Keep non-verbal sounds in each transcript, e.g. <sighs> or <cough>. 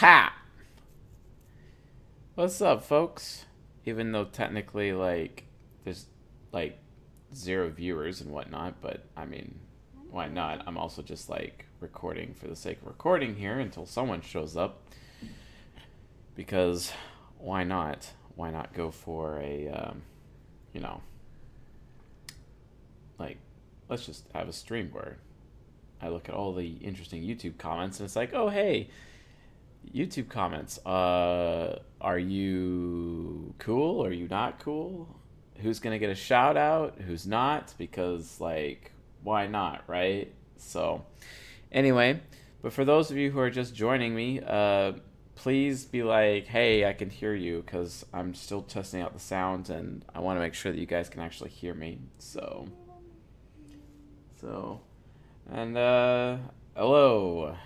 Ha! What's up, folks? Even though technically, like, there's, like, zero viewers and whatnot, but, I mean, why not? I'm also just, like, recording for the sake of recording here until someone shows up. Because, why not? Why not go for a, um, you know, like, let's just have a stream where I look at all the interesting YouTube comments and it's like, oh, hey, YouTube comments. Uh, are you cool? Are you not cool? Who's gonna get a shout out? Who's not? Because like, why not, right? So, anyway, but for those of you who are just joining me, uh, please be like, hey, I can hear you because I'm still testing out the sound and I want to make sure that you guys can actually hear me. So, so, and uh, hello.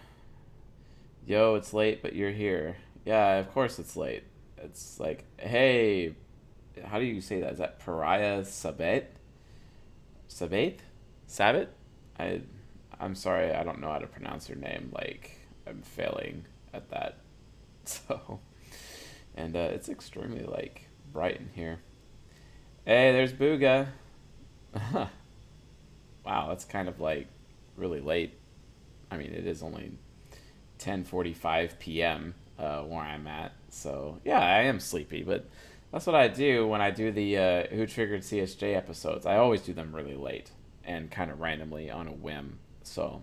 Yo, it's late, but you're here. Yeah, of course it's late. It's like, hey, how do you say that? Is that Pariah Sabet? Sabet? Sabet? I, I'm sorry, I don't know how to pronounce your name. Like, I'm failing at that. <laughs> So, and uh, it's extremely like bright in here. Hey, there's Booga. <laughs> wow, that's kind of like really late. I mean, it is only 10:45 p.m. Uh, where I'm at. So yeah, I am sleepy, but that's what I do when I do the uh, Who Triggered CSJ episodes. I always do them really late and kind of randomly on a whim. So,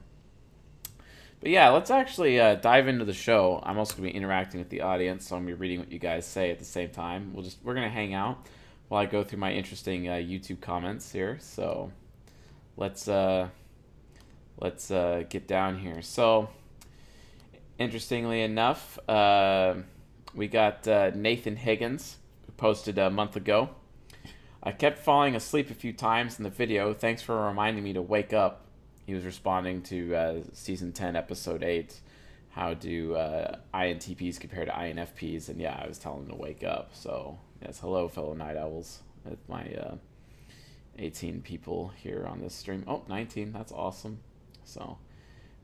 but yeah, let's actually uh, dive into the show. I'm also gonna be interacting with the audience, so I'm gonna be reading what you guys say at the same time. We'll just we're gonna hang out while I go through my interesting uh, YouTube comments here. So let's uh, let's uh, get down here. So interestingly enough, uh, we got uh, Nathan Higgins, who posted a month ago. I kept falling asleep a few times in the video. Thanks for reminding me to wake up. He was responding to uh, season 10, episode 8. How do uh, INTPs compare to INFPs? And yeah, I was telling him to wake up. So, yes, hello, fellow night owls, with my uh, 18 people here on this stream. Oh, 19, that's awesome. So,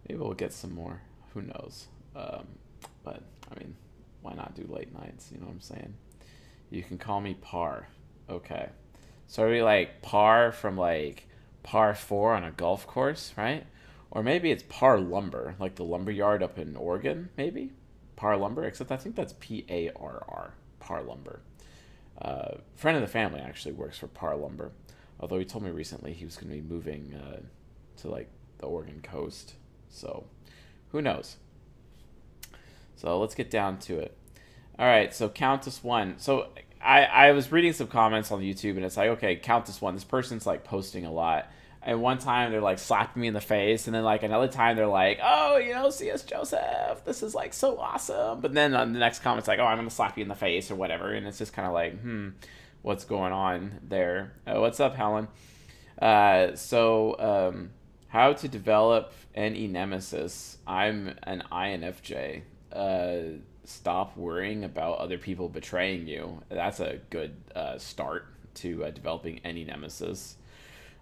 maybe we'll get some more. Who knows? Um, but I mean, why not do late nights? You know what I'm saying? You can call me Par. Okay. So are we like par from like par four on a golf course, right? Or maybe it's Parr Lumber, like the lumber yard up in Oregon, maybe? Parr Lumber, except I think that's P A R R, Parr Lumber. Uh, friend of the family actually works for Parr Lumber, although he told me recently he was going to be moving uh, to like the Oregon coast. So who knows? So let's get down to it. All right, so Countess one. So I I was reading some comments on YouTube, and it's like, okay, Countess one. This person's like posting a lot. And one time they're like slapping me in the face, and then like another time they're like, oh, you know, C.S. Joseph, this is like so awesome. But then on the next comment, it's like, oh, I'm gonna slap you in the face or whatever, and it's just kind of like, hmm, what's going on there? Uh, what's up, Helen? Uh, so um, how to develop NE Nemesis? I'm an INFJ uh, stop worrying about other people betraying you. That's a good uh, start to uh, developing any nemesis.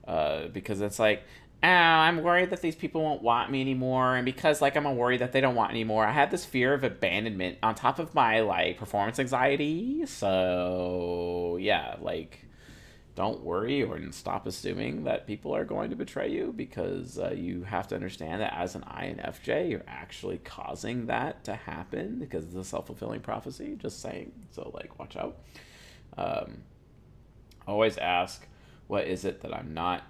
Uh, because it's like, oh, I'm worried that these people won't want me anymore, and because like I'm worried that they don't want anymore, I have this fear of abandonment on top of my like performance anxiety. So yeah, like don't worry or stop assuming that people are going to betray you because uh, you have to understand that as an INFJ, you're actually causing that to happen because it's a self fulfilling prophecy. Just saying. So, like, watch out. Um, always ask, what is it that I'm not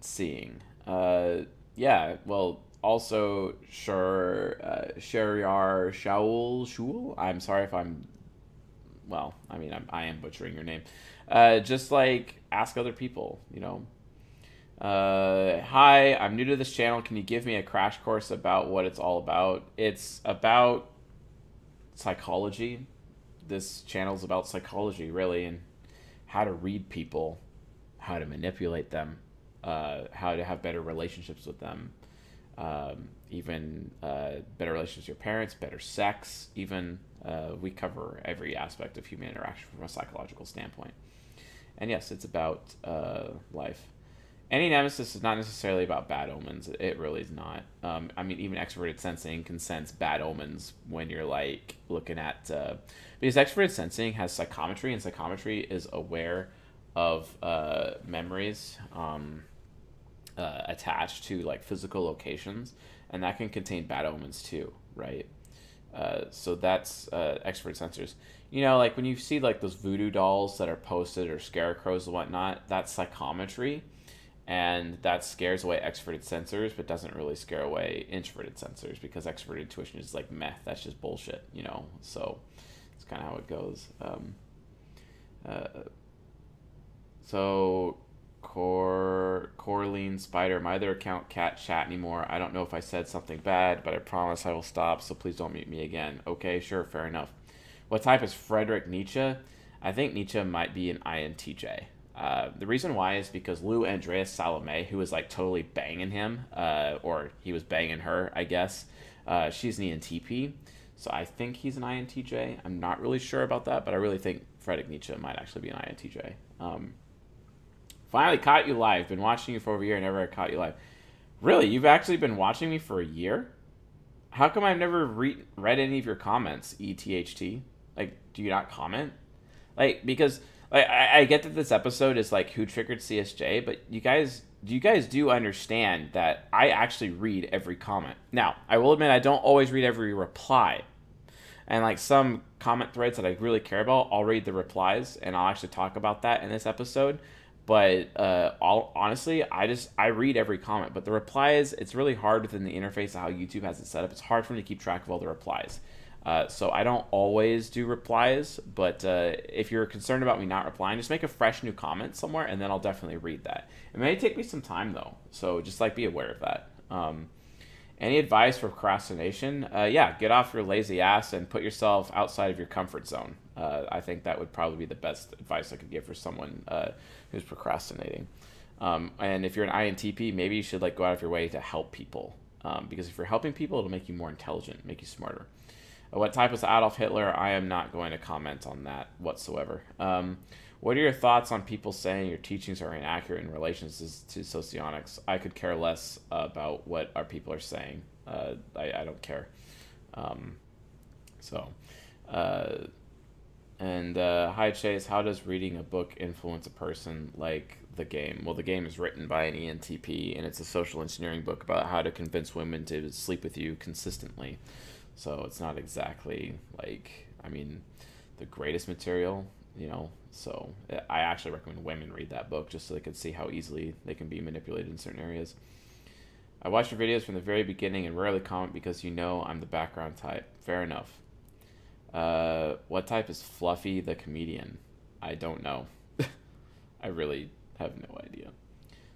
seeing? Uh, yeah, well, also, sure, uh, Shariar Shaul Shul. I'm sorry if I'm, well, I mean, I'm, I am butchering your name. Uh, just like ask other people, you know. Uh, hi, I'm new to this channel. Can you give me a crash course about what it's all about? It's about psychology. This channel is about psychology, really, and how to read people, how to manipulate them, uh, how to have better relationships with them, um, even uh, better relationships with your parents, better sex, even. Uh, we cover every aspect of human interaction from a psychological standpoint. And yes, it's about uh, life. Anti-Nemesis is not necessarily about bad omens. It really is not. Um, I mean, even extroverted sensing can sense bad omens when you're like looking at uh, because extroverted sensing has psychometry, and psychometry is aware of uh, memories um, uh, attached to like physical locations, and that can contain bad omens too, right? Uh, so that's uh, extrovert sensors. You know, like when you see like those voodoo dolls that are posted or scarecrows and whatnot, that's psychometry and that scares away extroverted sensors but doesn't really scare away introverted sensors because extroverted intuition is like meh that's just bullshit you know? So it's kind of how it goes. Um, uh, so Cor Corlean Spider, my other account can't chat anymore. I don't know if I said something bad, but I promise I will stop, so please don't mute me again. Okay, sure, fair enough. What type is Frederick Nietzsche? I think Nietzsche might be an INTJ. Uh, the reason why is because Lou Andreas Salome, who was like totally banging him, uh, or he was banging her, I guess, uh, she's an ENTP. So I think he's an INTJ. I'm not really sure about that, but I really think Frederick Nietzsche might actually be an INTJ. Um, finally caught you live. Been watching you for over a year. And never caught you live. Really? You've actually been watching me for a year? How come I've never re- read any of your comments, ETHT? Like, do you not comment? Like, because like I, I get that this episode is like who triggered CSJ, but you guys do you guys do understand that I actually read every comment. Now, I will admit I don't always read every reply. And like some comment threads that I really care about, I'll read the replies and I'll actually talk about that in this episode. But uh, all honestly, I just I read every comment. But the replies, it's really hard within the interface of how YouTube has it set up. It's hard for me to keep track of all the replies. Uh, so I don't always do replies, but uh, if you're concerned about me not replying, just make a fresh new comment somewhere, and then I'll definitely read that. It may take me some time though, so just like be aware of that. Um, any advice for procrastination? Uh, yeah, get off your lazy ass and put yourself outside of your comfort zone. Uh, I think that would probably be the best advice I could give for someone uh, who's procrastinating. Um, and if you're an INTP, maybe you should like go out of your way to help people, um, because if you're helping people, it'll make you more intelligent, make you smarter. What type is Adolf Hitler? I am not going to comment on that whatsoever. Um, what are your thoughts on people saying your teachings are inaccurate in relation to, to socionics? I could care less about what our people are saying. Uh, I, I, don't care. Um, so, uh, and uh, hi Chase, how does reading a book influence a person like the game? Well, the game is written by an ENTP, and it's a social engineering book about how to convince women to sleep with you consistently. So it's not exactly like I mean the greatest material, you know. So I actually recommend women read that book just so they can see how easily they can be manipulated in certain areas. I watch your videos from the very beginning and rarely comment because you know I'm the background type. Fair enough. Uh, what type is Fluffy the comedian? I don't know. <laughs> I really have no idea.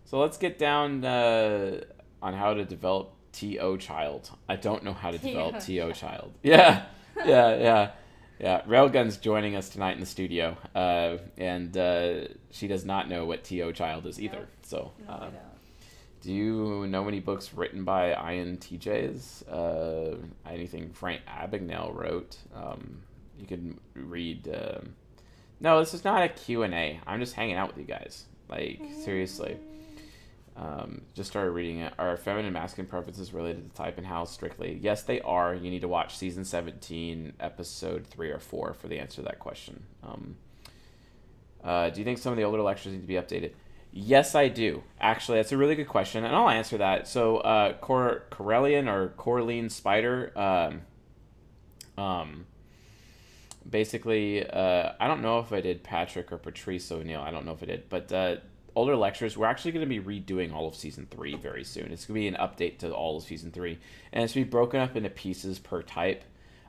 So let's get down uh, on how to develop T.O. Child. I don't know how to develop T.O. Child. <laughs> Yeah, yeah, yeah, yeah. Railgun's joining us tonight in the studio, uh, and uh, she does not know what T.O. Child is either. So, no, uh, do you know any books written by INTJs? Uh, anything Frank Abagnale wrote? Um, you can read. Um, no, this is not a Q&A. I'm just hanging out with you guys. Like, seriously. Um, just started reading it. Are feminine masculine preferences related to type and how strictly? Yes, they are. You need to watch season 17, episode 3 or 4 for the answer to that question. Um, uh, do you think some of the older lectures need to be updated? Yes, I do. Actually, that's a really good question, and I'll answer that. So, uh, Cor- Corellian or Corlean Spider, um, um, basically, uh, I don't know if I did Patrick or Patrice O'Neill. I don't know if I did, but uh, older lectures, we're actually going to be redoing all of season three very soon. It's going to be an update to all of season three, and it's going to be broken up into pieces per type,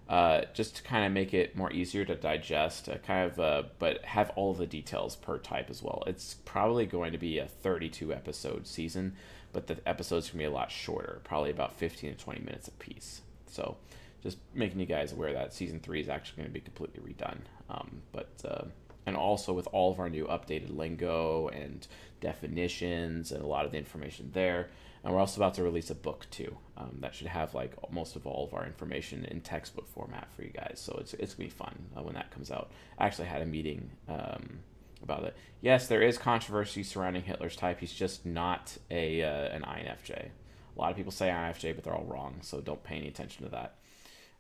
uh, just to kind of make it more easier to digest. Uh, kind of, uh, but have all the details per type as well. It's probably going to be a 32 episode season, but the episodes can be a lot shorter, probably about 15 to 20 minutes a piece. So, just making you guys aware that season three is actually going to be completely redone. Um, but uh, and also with all of our new updated lingo and definitions and a lot of the information there. And we're also about to release a book too um, that should have like most of all of our information in textbook format for you guys. So it's, it's gonna be fun uh, when that comes out. I actually had a meeting um, about it. Yes, there is controversy surrounding Hitler's type. He's just not a uh, an INFJ. A lot of people say INFJ, but they're all wrong. So don't pay any attention to that.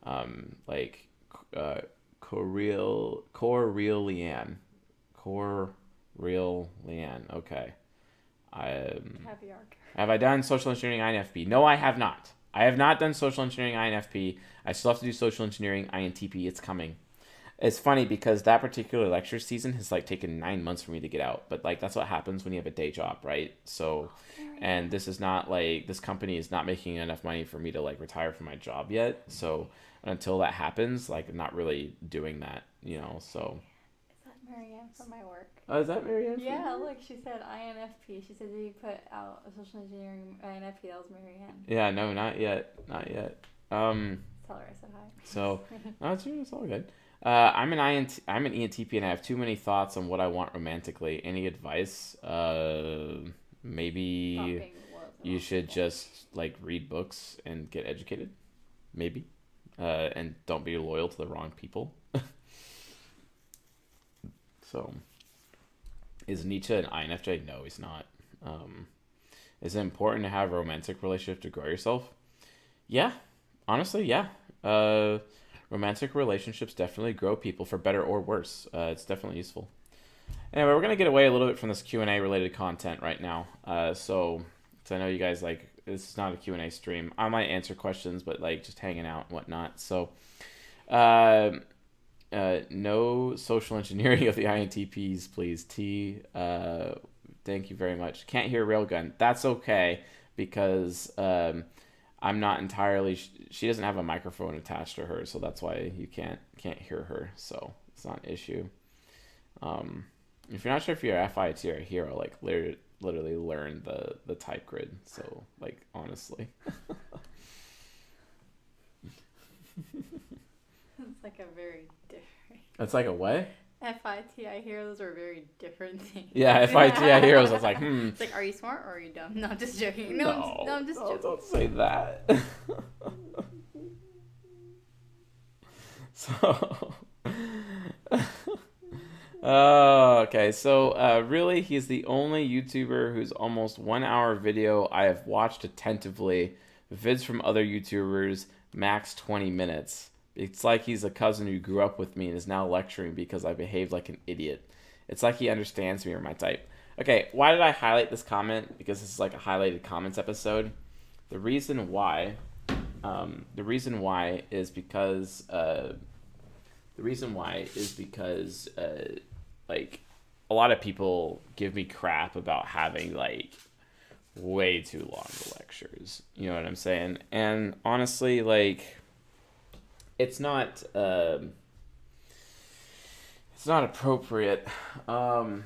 Um, like uh, Core Real Leanne. Okay. Um, have I done social engineering INFP? No, I have not. I have not done social engineering INFP. I still have to do social engineering INTP. It's coming. It's funny because that particular lecture season has like taken nine months for me to get out, but like that's what happens when you have a day job, right? So, and this is not like this company is not making enough money for me to like retire from my job yet. So until that happens, like I'm not really doing that, you know. So. From my work? Oh, is that Marianne? Yeah, look, she said INFP. She said, "Did you put out a social engineering INFP?" That was Marianne. Yeah, no, not yet, not yet. Um. Tell her I said hi. So, <laughs> no, it's, it's all good. Uh, I'm an INT, I'm an ENTP, and I have too many thoughts on what I want romantically. Any advice? Uh, maybe you should just like read books and get educated. Maybe, uh, and don't be loyal to the wrong people. So, is Nietzsche an INFJ? No, he's not. Um, is it important to have a romantic relationship to grow yourself? Yeah, honestly, yeah. Uh, romantic relationships definitely grow people for better or worse. Uh, it's definitely useful. Anyway, we're gonna get away a little bit from this Q and A related content right now. Uh, so, so I know you guys like this is not a Q and A stream. I might answer questions, but like just hanging out and whatnot. So, uh, uh, no social engineering of the INTPs, please. T. Uh, thank you very much. Can't hear Railgun. That's okay because um, I'm not entirely. Sh- she doesn't have a microphone attached to her, so that's why you can't can't hear her. So it's not an issue. Um, if you're not sure if you're FIT or a hero, like literally, literally learn the the type grid. So like honestly. <laughs> it's like a very. It's like a what? FITI heroes are very different things. Yeah, <laughs> FITI heroes. I was like, hmm. It's like, are you smart or are you dumb? <laughs> No, I'm just joking. No, no, I'm, no, I'm just no, joking. Don't say that. <laughs> so. Oh, okay. So, uh, really, he's the only YouTuber whose almost one hour video I have watched attentively. Vids from other YouTubers, max 20 minutes. It's like he's a cousin who grew up with me and is now lecturing because I behaved like an idiot. It's like he understands me or my type. Okay, why did I highlight this comment? Because this is like a highlighted comments episode. The reason why, um, the reason why is because, uh, the reason why is because, uh, like, a lot of people give me crap about having like way too long lectures. You know what I'm saying? And honestly, like it's not um, it's not appropriate. Um,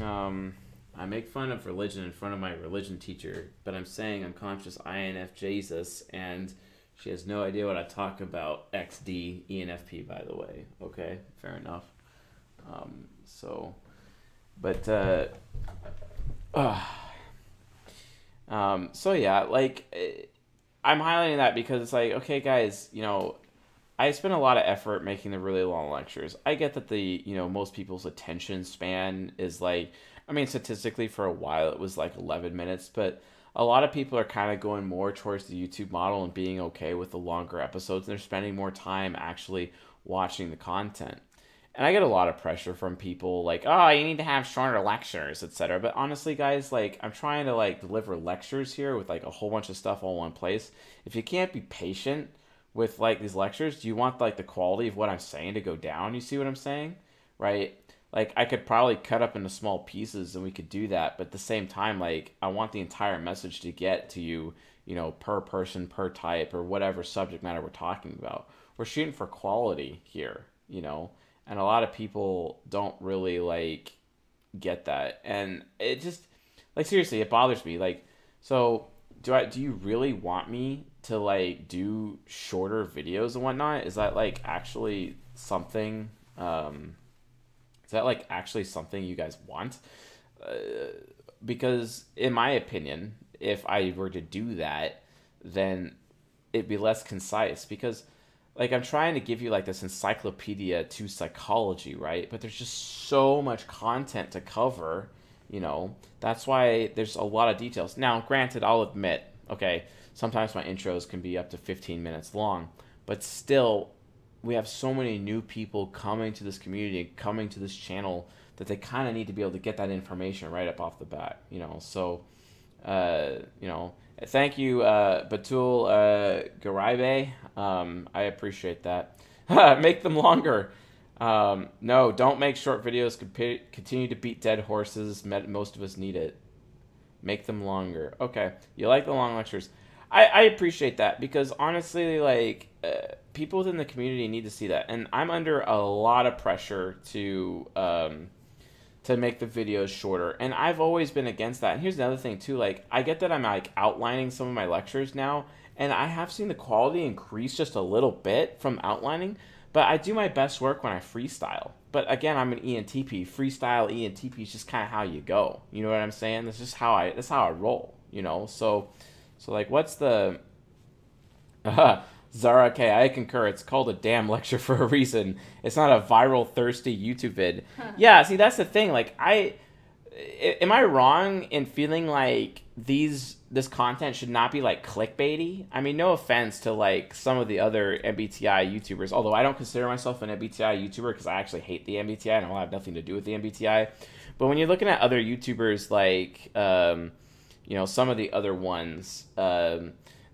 um, I make fun of religion in front of my religion teacher, but I'm saying unconscious INF Jesus, and she has no idea what I talk about. XD ENFP, by the way. Okay, fair enough. Um, so, but uh, uh, um, so yeah, like. Eh, I'm highlighting that because it's like, okay, guys, you know, I spent a lot of effort making the really long lectures. I get that the, you know, most people's attention span is like, I mean, statistically for a while it was like 11 minutes, but a lot of people are kind of going more towards the YouTube model and being okay with the longer episodes and they're spending more time actually watching the content. And I get a lot of pressure from people like, "Oh, you need to have shorter lectures, etc." But honestly, guys, like I'm trying to like deliver lectures here with like a whole bunch of stuff all in one place. If you can't be patient with like these lectures, do you want like the quality of what I'm saying to go down? You see what I'm saying? Right? Like I could probably cut up into small pieces and we could do that, but at the same time like I want the entire message to get to you, you know, per person, per type or whatever subject matter we're talking about. We're shooting for quality here, you know. And a lot of people don't really like get that. And it just like seriously, it bothers me. Like so do I do you really want me to like do shorter videos and whatnot? Is that like actually something? Um, is that like actually something you guys want? Uh, because in my opinion, if I were to do that, then it'd be less concise. Because like I'm trying to give you like this encyclopedia to psychology, right? But there's just so much content to cover, you know. That's why there's a lot of details. Now, granted, I'll admit, okay, sometimes my intros can be up to 15 minutes long, but still we have so many new people coming to this community, coming to this channel that they kind of need to be able to get that information right up off the bat, you know. So, uh, you know, thank you, uh, Batul uh. Um, I appreciate that. <laughs> make them longer. Um, no, don't make short videos. Continue to beat dead horses. Most of us need it. Make them longer. Okay, you like the long lectures. I, I appreciate that because honestly, like uh, people within the community need to see that, and I'm under a lot of pressure to um, to make the videos shorter, and I've always been against that. And here's another thing too: like I get that I'm like outlining some of my lectures now, and I have seen the quality increase just a little bit from outlining, but I do my best work when I freestyle. But again, I'm an ENTP. Freestyle ENTP is just kind of how you go. You know what I'm saying? That's just how I. That's how I roll. You know, so so like, what's the? Uh, <laughs> Zara K, I concur. It's called a damn lecture <laughs> for a reason. It's not a viral, thirsty YouTube vid. yeah, see, that's the thing. Like, I am I wrong in feeling like these this content should not be like clickbaity? I mean, no offense to like some of the other MBTI YouTubers, although I don't consider myself an MBTI YouTuber because I actually hate the MBTI and I have nothing to do with the MBTI. But when you're looking at other YouTubers like um, you know some of the other ones um,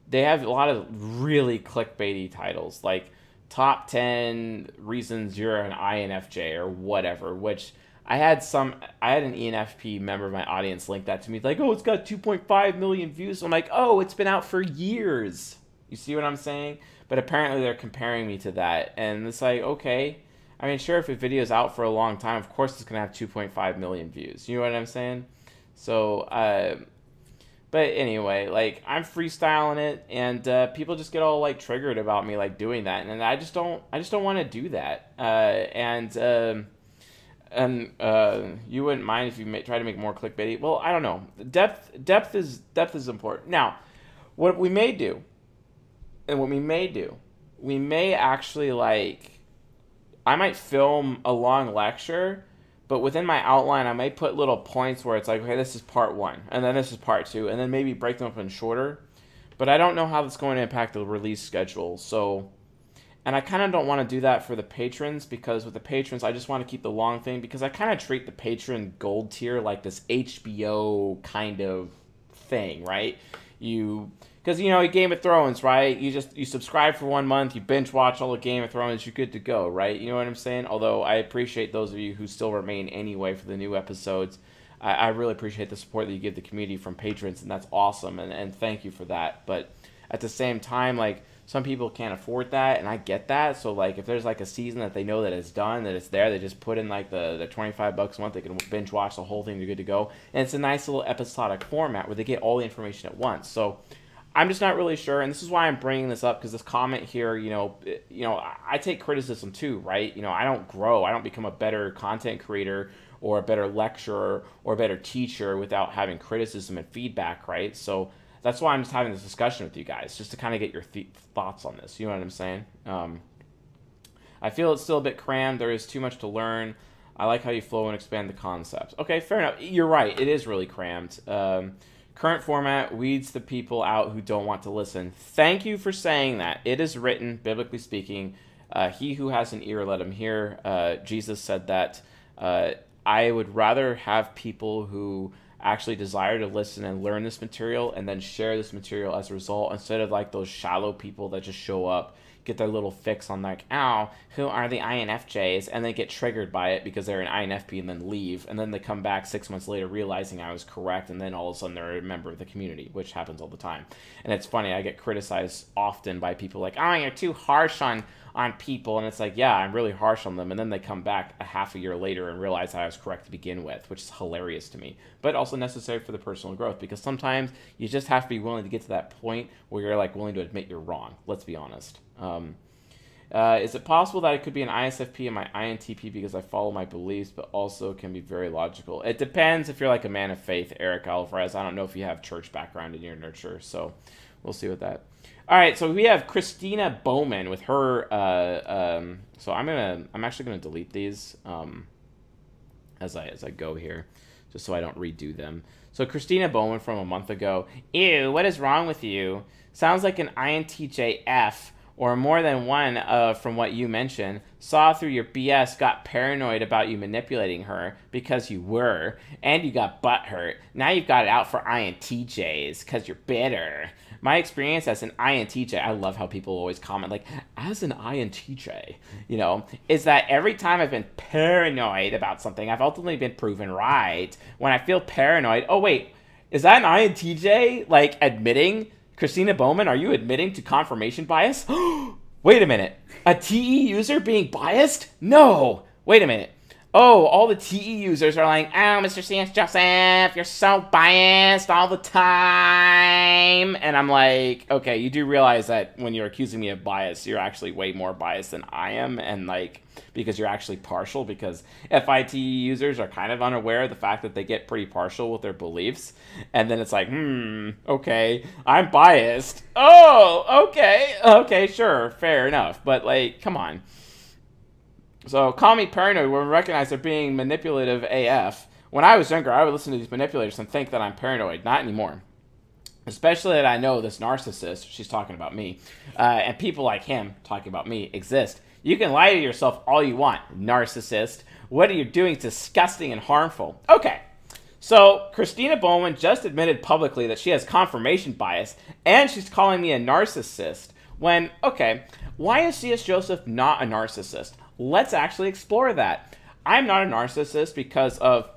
they have a lot of really clickbaity titles like top 10 reasons you're an infj or whatever which i had some i had an enfp member of my audience link that to me like oh it's got 2.5 million views. I'm like oh it's been out for years. You see what i'm saying? But apparently they're comparing me to that and it's like okay. I mean sure if a video is out for a long time of course it's going to have 2.5 million views. You know what i'm saying? So uh, but anyway, like I'm freestyling it, and uh, people just get all like triggered about me like doing that, and I just don't, I just don't want to do that. Uh, and um, and uh, you wouldn't mind if you may, try to make more clickbaity. Well, I don't know. Depth, depth is depth is important. Now, what we may do, and what we may do, we may actually like, I might film a long lecture but within my outline, I may put little points where it's like, okay, this is part one, and then this is part two, and then maybe break them up in shorter. But I don't know how that's going to impact the release schedule. So, and I kind of don't want to do that for the patrons because with the patrons, I just want to keep the long thing because I kind of treat the patron gold tier like this HBO kind of thing, right? You because you know Game of Thrones, right? You just you subscribe for one month, you binge watch all the Game of Thrones, you're good to go, right? You know what I'm saying? Although I appreciate those of you who still remain anyway for the new episodes. I, I really appreciate the support that you give the community from patrons, and that's awesome, and, and thank you for that. But at the same time, like some people can't afford that, and I get that. So like if there's like a season that they know that it's done, that it's there, they just put in like the, the 25 bucks a month, they can binge watch the whole thing, they're good to go. And it's a nice little episodic format where they get all the information at once. So I'm just not really sure, and this is why I'm bringing this up because this comment here, you know, you know, I take criticism too, right? You know, I don't grow, I don't become a better content creator or a better lecturer or a better teacher without having criticism and feedback, right? So that's why I'm just having this discussion with you guys, just to kind of get your th- thoughts on this. You know what I'm saying? Um, I feel it's still a bit crammed. There is too much to learn. I like how you flow and expand the concepts. Okay, fair enough. You're right. It is really crammed. Um, Current format weeds the people out who don't want to listen. Thank you for saying that. It is written, biblically speaking, uh, he who has an ear, let him hear. Uh, Jesus said that. Uh, I would rather have people who actually desire to listen and learn this material and then share this material as a result instead of like those shallow people that just show up get their little fix on like, ow, who are the INFJs? And they get triggered by it because they're an INFP and then leave. And then they come back six months later realizing I was correct. And then all of a sudden they're a member of the community, which happens all the time. And it's funny, I get criticized often by people like, oh, you're too harsh on on people and it's like yeah i'm really harsh on them and then they come back a half a year later and realize i was correct to begin with which is hilarious to me but also necessary for the personal growth because sometimes you just have to be willing to get to that point where you're like willing to admit you're wrong let's be honest um, uh, is it possible that it could be an ISFP and my INTP because I follow my beliefs, but also can be very logical? It depends if you're like a man of faith, Eric Alvarez. I don't know if you have church background in your nurture, so we'll see what that. All right, so we have Christina Bowman with her. Uh, um, so I'm gonna, I'm actually gonna delete these um, as I as I go here, just so I don't redo them. So Christina Bowman from a month ago. Ew, what is wrong with you? Sounds like an INTJF or more than one uh, from what you mentioned, saw through your BS, got paranoid about you manipulating her because you were, and you got butt hurt. Now you've got it out for INTJs because you're bitter. My experience as an INTJ, I love how people always comment, like, as an INTJ, you know, is that every time I've been paranoid about something, I've ultimately been proven right. When I feel paranoid, oh, wait, is that an INTJ, like, admitting Christina Bowman, are you admitting to confirmation bias? <gasps> Wait a minute. A TE user being biased? No. Wait a minute. Oh, all the TE users are like, oh, Mr. CS Joseph, you're so biased all the time. And I'm like, okay, you do realize that when you're accusing me of bias, you're actually way more biased than I am. And like, because you're actually partial, because FIT users are kind of unaware of the fact that they get pretty partial with their beliefs. And then it's like, hmm, okay, I'm biased. Oh, okay, okay, sure, fair enough. But like, come on. So call me paranoid when we recognize they're being manipulative AF. When I was younger, I would listen to these manipulators and think that I'm paranoid. Not anymore. Especially that I know this narcissist, she's talking about me, uh, and people like him talking about me exist. You can lie to yourself all you want, narcissist. What are you doing disgusting and harmful? Okay, so Christina Bowman just admitted publicly that she has confirmation bias, and she's calling me a narcissist. When, okay, why is C.S. Joseph not a narcissist? Let's actually explore that. I'm not a narcissist because of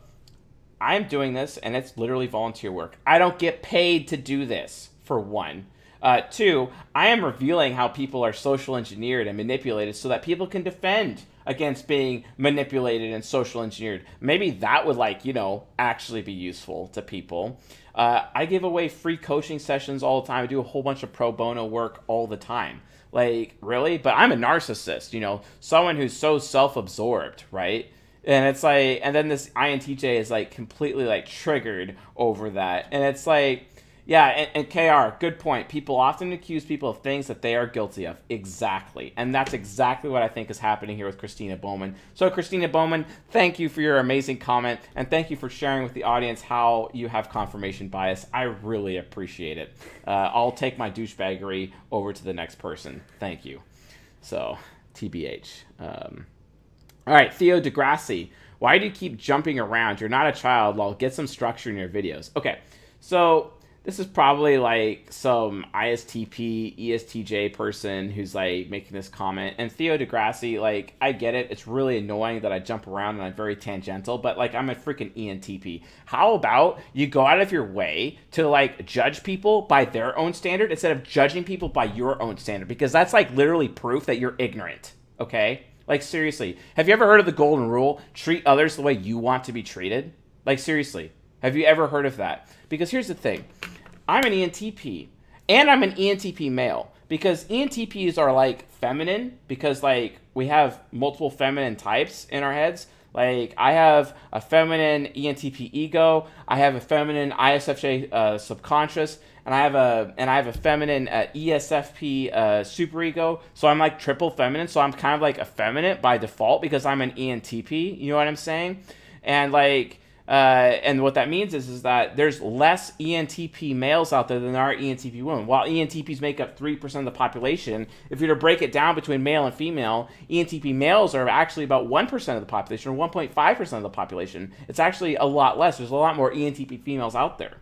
I'm doing this and it's literally volunteer work. I don't get paid to do this, for one. Uh, two, I am revealing how people are social engineered and manipulated so that people can defend against being manipulated and social engineered. Maybe that would, like, you know, actually be useful to people. Uh, I give away free coaching sessions all the time. I do a whole bunch of pro bono work all the time. Like, really? But I'm a narcissist, you know, someone who's so self absorbed, right? And it's like, and then this INTJ is like completely like triggered over that. And it's like, yeah, and, and, KR, good point. People often accuse people of things that they are guilty of. Exactly. And that's exactly what I think is happening here with Christina Bowman. So, Christina Bowman, thank you for your amazing comment. And thank you for sharing with the audience how you have confirmation bias. I really appreciate it. Uh, I'll take my douchebaggery over to the next person. Thank you. So, TBH. Um, all right, Theo DeGrassi. Why do you keep jumping around? You're not a child. Well, get some structure in your videos. Okay, so this is probably like some ISTP, ESTJ person who's like making this comment. And Theo DeGrassi, like, I get it. It's really annoying that I jump around and I'm very tangential, but like, I'm a freaking ENTP. How about you go out of your way to like judge people by their own standard instead of judging people by your own standard? Because that's like literally proof that you're ignorant, okay? Like, seriously, have you ever heard of the golden rule? Treat others the way you want to be treated? Like, seriously, have you ever heard of that? Because here's the thing I'm an ENTP, and I'm an ENTP male because ENTPs are like feminine because like we have multiple feminine types in our heads. Like I have a feminine ENTP ego, I have a feminine ISFJ uh, subconscious, and I have a and I have a feminine uh, ESFP uh, superego. So I'm like triple feminine. So I'm kind of like effeminate by default because I'm an ENTP. You know what I'm saying? And like uh, and what that means is, is that there's less ENTP males out there than there are ENTP women. While ENTPs make up 3% of the population, if you were to break it down between male and female, ENTP males are actually about 1% of the population or 1.5% of the population. It's actually a lot less. There's a lot more ENTP females out there.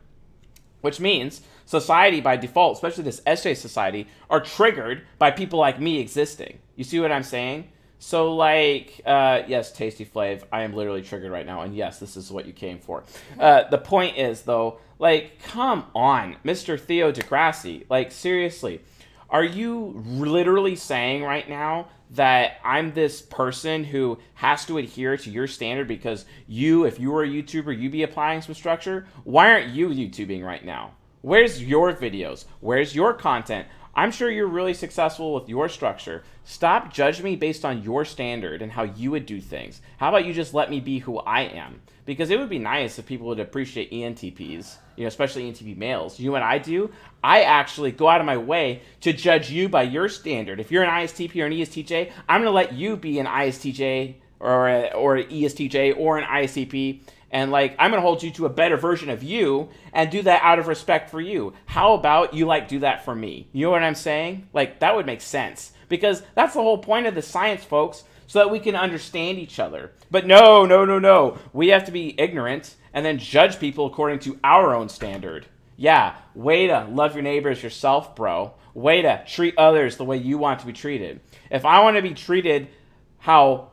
Which means society by default, especially this SJ society, are triggered by people like me existing. You see what I'm saying? So, like, uh, yes, Tasty Flav, I am literally triggered right now, and yes, this is what you came for. Uh, the point is, though, like, come on, Mr. Theo DeGrassi, like, seriously, are you literally saying right now that I'm this person who has to adhere to your standard because you, if you were a YouTuber, you'd be applying some structure? Why aren't you YouTubing right now? Where's your videos? Where's your content? I'm sure you're really successful with your structure. Stop judging me based on your standard and how you would do things. How about you just let me be who I am? Because it would be nice if people would appreciate ENTPs, you know, especially ENTP males. You and I do? I actually go out of my way to judge you by your standard. If you're an ISTP or an ESTJ, I'm going to let you be an ISTJ or a, or an ESTJ or an ISTP and like I'm gonna hold you to a better version of you and do that out of respect for you. How about you like do that for me? You know what I'm saying? Like that would make sense because that's the whole point of the science, folks, so that we can understand each other. But no, no, no, no. We have to be ignorant and then judge people according to our own standard. Yeah, way to love your neighbors yourself, bro. Way to treat others the way you want to be treated. If I want to be treated how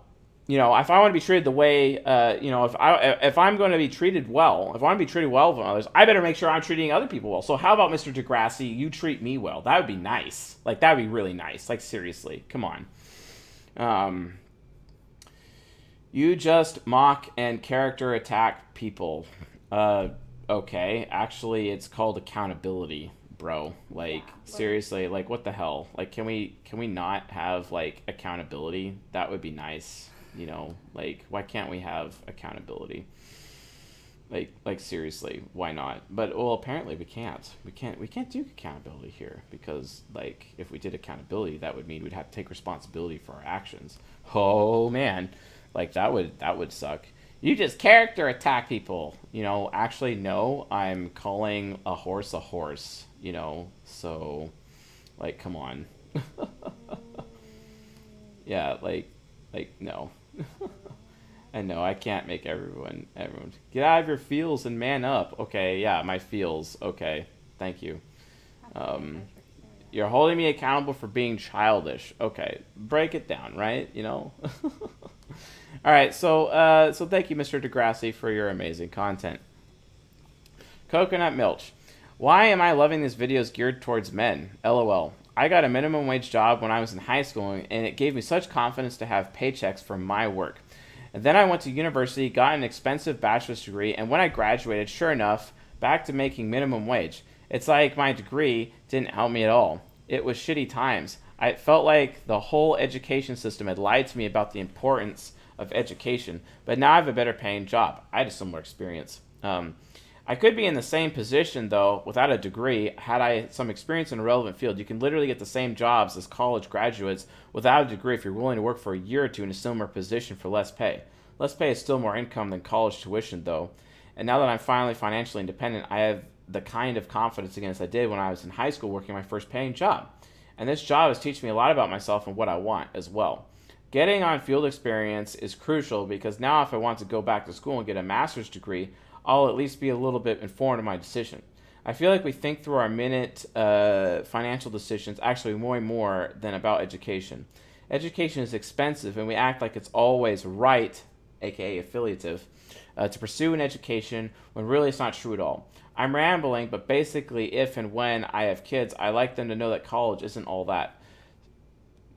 you know, if I want to be treated the way, uh, you know, if I if I'm going to be treated well, if I want to be treated well from others, I better make sure I'm treating other people well. So how about Mr. Degrassi? You treat me well. That would be nice. Like that would be really nice. Like seriously, come on. Um, you just mock and character attack people. Uh, okay, actually, it's called accountability, bro. Like Yeah, seriously, like what the hell? Like, can we can we not have like accountability? That would be nice you know like why can't we have accountability? Like like seriously why not? But well apparently we can't. We can't we can't do accountability here because like if we did accountability that would mean we'd have to take responsibility for our actions. Oh man. Like that would that would suck. You just character attack people. You know actually no i'm calling a horse a horse you know? So like come on. <laughs> Yeah like like no <laughs> and no, I can't make everyone everyone get out of your feels and man up. Okay, yeah, my feels. Okay, thank you. Um, you're holding me accountable for being childish. Okay, break it down, right? You know. <laughs> All right, so uh, so thank you, Mr. Degrassi, for your amazing content. Coconut Milch. Why am I loving these videos geared towards men? LOL. I got a minimum wage job when I was in high school, and it gave me such confidence to have paychecks for my work. And then I went to university, got an expensive bachelor's degree, and when I graduated, sure enough, back to making minimum wage. It's like my degree didn't help me at all. It was shitty times. I felt like the whole education system had lied to me about the importance of education, but now I have a better paying job. I had a similar experience. Um, I could be in the same position though without a degree had I some experience in a relevant field. You can literally get the same jobs as college graduates without a degree if you're willing to work for a year or two in a similar position for less pay. Less pay is still more income than college tuition though. And now that I'm finally financially independent, I have the kind of confidence again as I did when I was in high school working my first paying job. And this job is teaching me a lot about myself and what I want as well. Getting on field experience is crucial because now if I want to go back to school and get a master's degree, I'll at least be a little bit informed of my decision. I feel like we think through our minute uh, financial decisions actually more and more than about education. Education is expensive, and we act like it's always right, aka affiliative, uh, to pursue an education when really it's not true at all. I'm rambling, but basically, if and when I have kids, I like them to know that college isn't all that.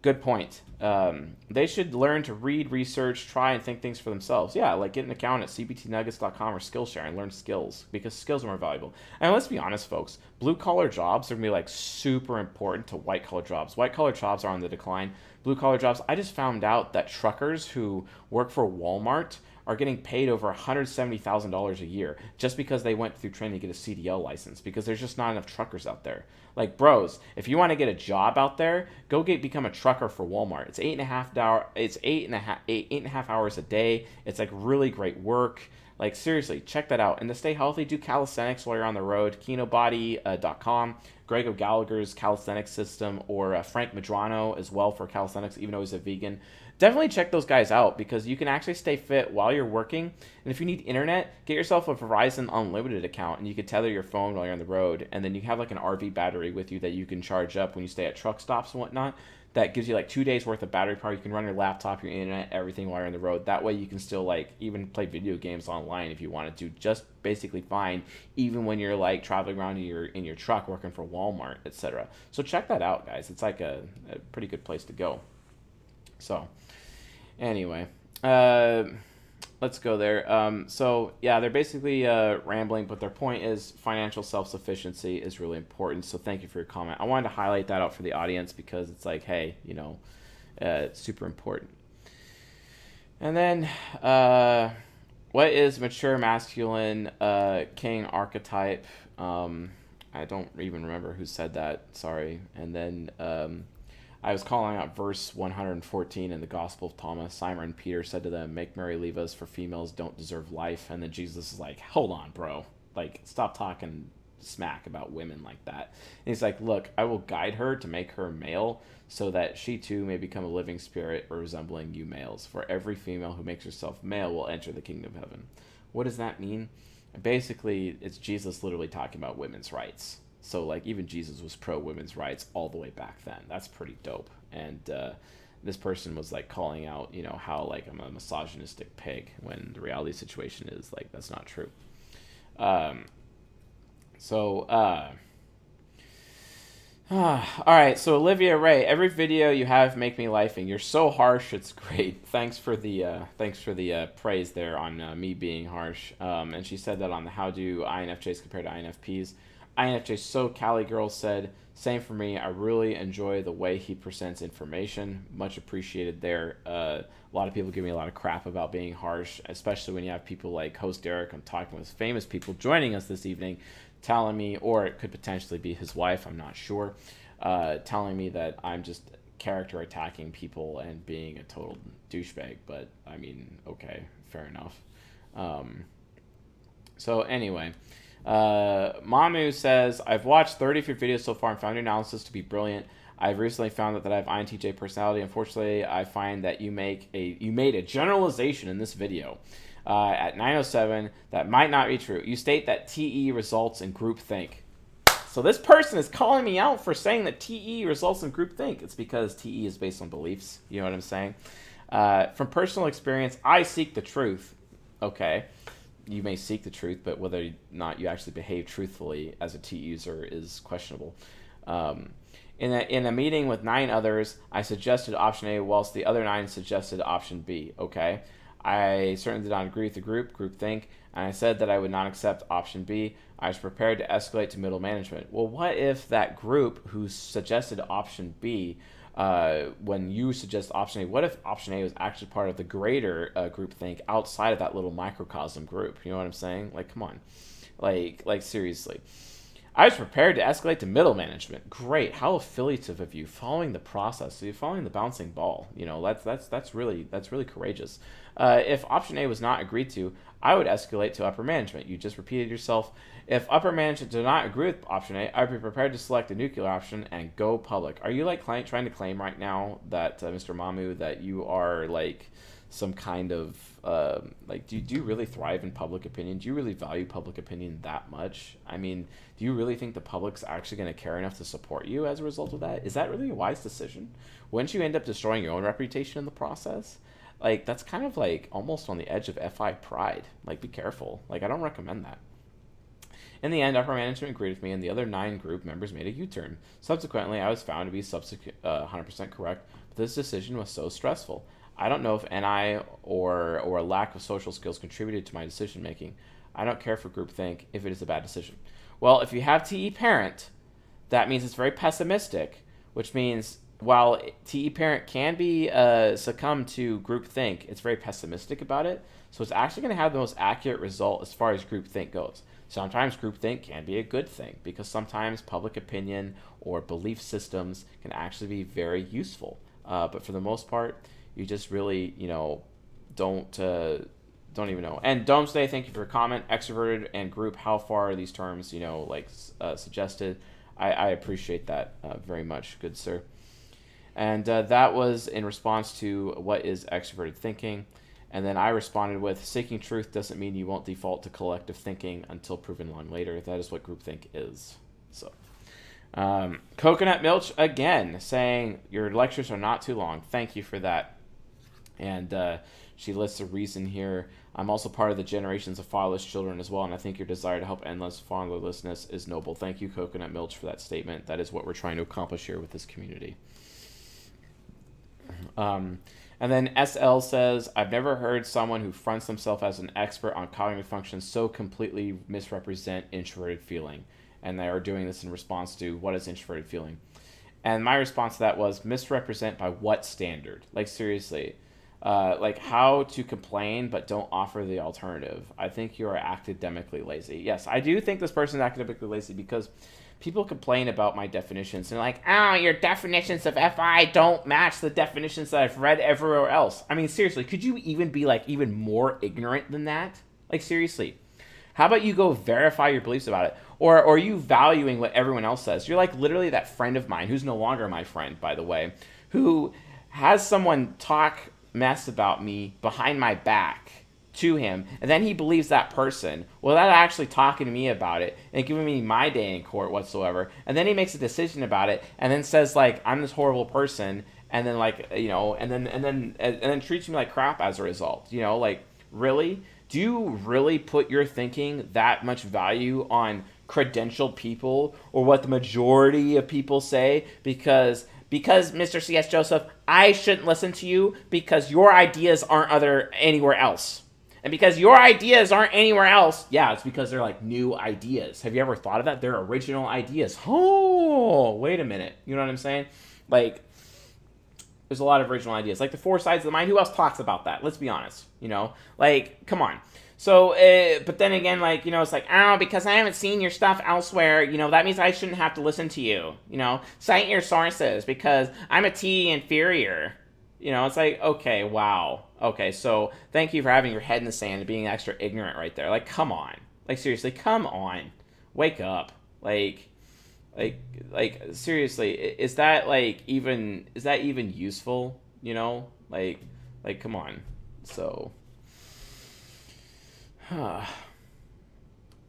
Good point. Um, they should learn to read, research, try, and think things for themselves. Yeah, like get an account at cbtnuggets.com or Skillshare and learn skills because skills are more valuable. And let's be honest, folks, blue collar jobs are gonna be like super important to white collar jobs. White collar jobs are on the decline. Blue collar jobs, I just found out that truckers who work for Walmart are getting paid over $170,000 a year just because they went through training to get a CDL license because there's just not enough truckers out there. Like, bros, if you want to get a job out there, go get become a trucker for Walmart. It's eight and a half hour. It's eight and a half eight, eight and a half hours a day. It's like really great work. Like seriously, check that out. And to stay healthy, do calisthenics while you're on the road. KinoBody.com, uh, Greg O'Gallagher's calisthenics system, or uh, Frank Medrano as well for calisthenics, even though he's a vegan definitely check those guys out because you can actually stay fit while you're working. And if you need internet, get yourself a Verizon Unlimited account and you can tether your phone while you're on the road. And then you have like an RV battery with you that you can charge up when you stay at truck stops and whatnot. That gives you like two days worth of battery power. You can run your laptop, your internet, everything while you're on the road. That way you can still like even play video games online if you wanted to. Just basically fine, even when you're like traveling around in your in your truck working for Walmart, etc. So check that out, guys. It's like a, a pretty good place to go. So, anyway, uh, let's go there. Um, so yeah, they're basically uh, rambling, but their point is financial self sufficiency is really important. So thank you for your comment. I wanted to highlight that out for the audience because it's like, hey, you know, uh, it's super important. And then, uh, what is mature masculine uh, king archetype? Um, I don't even remember who said that. Sorry. And then um, I was calling out verse 114 in the Gospel of Thomas. Simon Peter said to them, Make merry, leave us, for females don't deserve life. And then Jesus is like, Hold on, bro. Like, stop talking smack about women like that. And he's like, Look, I will guide her to make her male, so that she too may become a living spirit resembling you males. For every female who makes herself male will enter the kingdom of heaven. What does that mean? Basically, it's Jesus literally talking about women's rights so like even Jesus was pro women's rights all the way back then. That's pretty dope. And uh, this person was like calling out, you know, how like I'm a misogynistic pig when the reality situation is like that's not true. Um, so uh, <sighs> all right, so Olivia Ray, every video you have make me laughing. You're so harsh, it's great. <laughs> Thanks for the uh, thanks for the uh, praise there on uh, me being harsh. Um, and she said that on the how do INFJs compare to INFPs. INFJ So Cali Girl said, same for me. I really enjoy the way he presents information. Much appreciated there. Uh, a lot of people give me a lot of crap about being harsh, especially when you have people like host Derek. I'm talking with famous people joining us this evening, telling me, or it could potentially be his wife, I'm not sure, uh, telling me that I'm just character attacking people and being a total douchebag. But I mean, okay, fair enough. Um, so, anyway. Uh, Mamu says, I've watched 30 of your videos so far and found your analysis to be brilliant. I've recently found out that I have INTJ personality. Unfortunately, I find that you make a you made a generalization in this video uh, at 907 that might not be true. You state that TE results in groupthink. So this person is calling me out for saying that TE results in groupthink. It's because TE is based on beliefs. You know what I'm saying? Uh, from personal experience, I seek the truth. Okay you may seek the truth, but whether or not you actually behave truthfully as a T user is questionable. Um, in, a, in a meeting with nine others, I suggested option A, whilst the other nine suggested option B. Okay. I certainly did not agree with the group, group think, and I said that I would not accept option B. I was prepared to escalate to middle management. Well, what if that group who suggested option B uh, when you suggest option A, what if option A was actually part of the greater uh, group think outside of that little microcosm group? You know what I'm saying? Like, come on, like, like seriously. I was prepared to escalate to middle management. Great. How affiliative of you, following the process. So you're following the bouncing ball. You know, that's that's that's really that's really courageous. Uh, if option A was not agreed to, I would escalate to upper management. You just repeated yourself. If upper management did not agree with option A, I'd be prepared to select the nuclear option and go public. Are you like client trying to claim right now that uh, Mr. Mamu that you are like some kind of uh, like do, you, do you really thrive in public opinion? Do you really value public opinion that much? I mean, do you really think the public's actually going to care enough to support you as a result of that? Is that really a wise decision? Wouldn't you end up destroying your own reputation in the process? Like that's kind of like almost on the edge of FI pride. Like be careful. Like I don't recommend that. In the end, upper management agreed with me, and the other nine group members made a U turn. Subsequently, I was found to be uh, 100% correct, but this decision was so stressful. I don't know if NI or, or a lack of social skills contributed to my decision making. I don't care for groupthink if it is a bad decision. Well, if you have TE parent, that means it's very pessimistic, which means while TE parent can be uh, succumb to groupthink, it's very pessimistic about it. So it's actually going to have the most accurate result as far as groupthink goes. Sometimes groupthink can be a good thing because sometimes public opinion or belief systems can actually be very useful. Uh, but for the most part, you just really, you know, don't uh, don't even know. And Domesday, thank you for your comment. Extroverted and group, how far are these terms, you know, like uh, suggested? I, I appreciate that uh, very much, good sir. And uh, that was in response to what is extroverted thinking. And then I responded with seeking truth doesn't mean you won't default to collective thinking until proven wrong later. That is what groupthink is. So, um, Coconut Milch again saying your lectures are not too long. Thank you for that. And uh, she lists a reason here. I'm also part of the generations of fatherless children as well, and I think your desire to help endless fatherlessness is noble. Thank you, Coconut Milch, for that statement. That is what we're trying to accomplish here with this community. Um, and then SL says, I've never heard someone who fronts themselves as an expert on cognitive functions so completely misrepresent introverted feeling. And they are doing this in response to what is introverted feeling. And my response to that was misrepresent by what standard? Like, seriously. Uh, like, how to complain but don't offer the alternative. I think you are academically lazy. Yes, I do think this person is academically lazy because people complain about my definitions and like, oh, your definitions of FI don't match the definitions that I've read everywhere else. I mean, seriously, could you even be like even more ignorant than that? Like, seriously. How about you go verify your beliefs about it? Or, or are you valuing what everyone else says? You're like literally that friend of mine, who's no longer my friend, by the way, who has someone talk mess about me behind my back to him, and then he believes that person without actually talking to me about it and giving me my day in court whatsoever. And then he makes a decision about it, and then says like I'm this horrible person, and then like you know, and then and then and then treats me like crap as a result. You know, like really, do you really put your thinking that much value on credentialed people or what the majority of people say because because Mr. C.S. Joseph, I shouldn't listen to you because your ideas aren't other anywhere else. And because your ideas aren't anywhere else, yeah, it's because they're like new ideas. Have you ever thought of that? They're original ideas. Oh, wait a minute. You know what I'm saying? Like, there's a lot of original ideas. Like the four sides of the mind. Who else talks about that? Let's be honest. You know, like, come on. So, uh, but then again, like, you know, it's like, oh, because I haven't seen your stuff elsewhere, you know, that means I shouldn't have to listen to you. You know, cite your sources because I'm a T inferior. You know, it's like, okay, wow. Okay, so thank you for having your head in the sand and being extra ignorant right there. Like, come on. Like, seriously, come on. Wake up. Like, like, like, seriously, is that, like, even, is that even useful? You know? Like, like, come on. So, <sighs> <sighs> huh.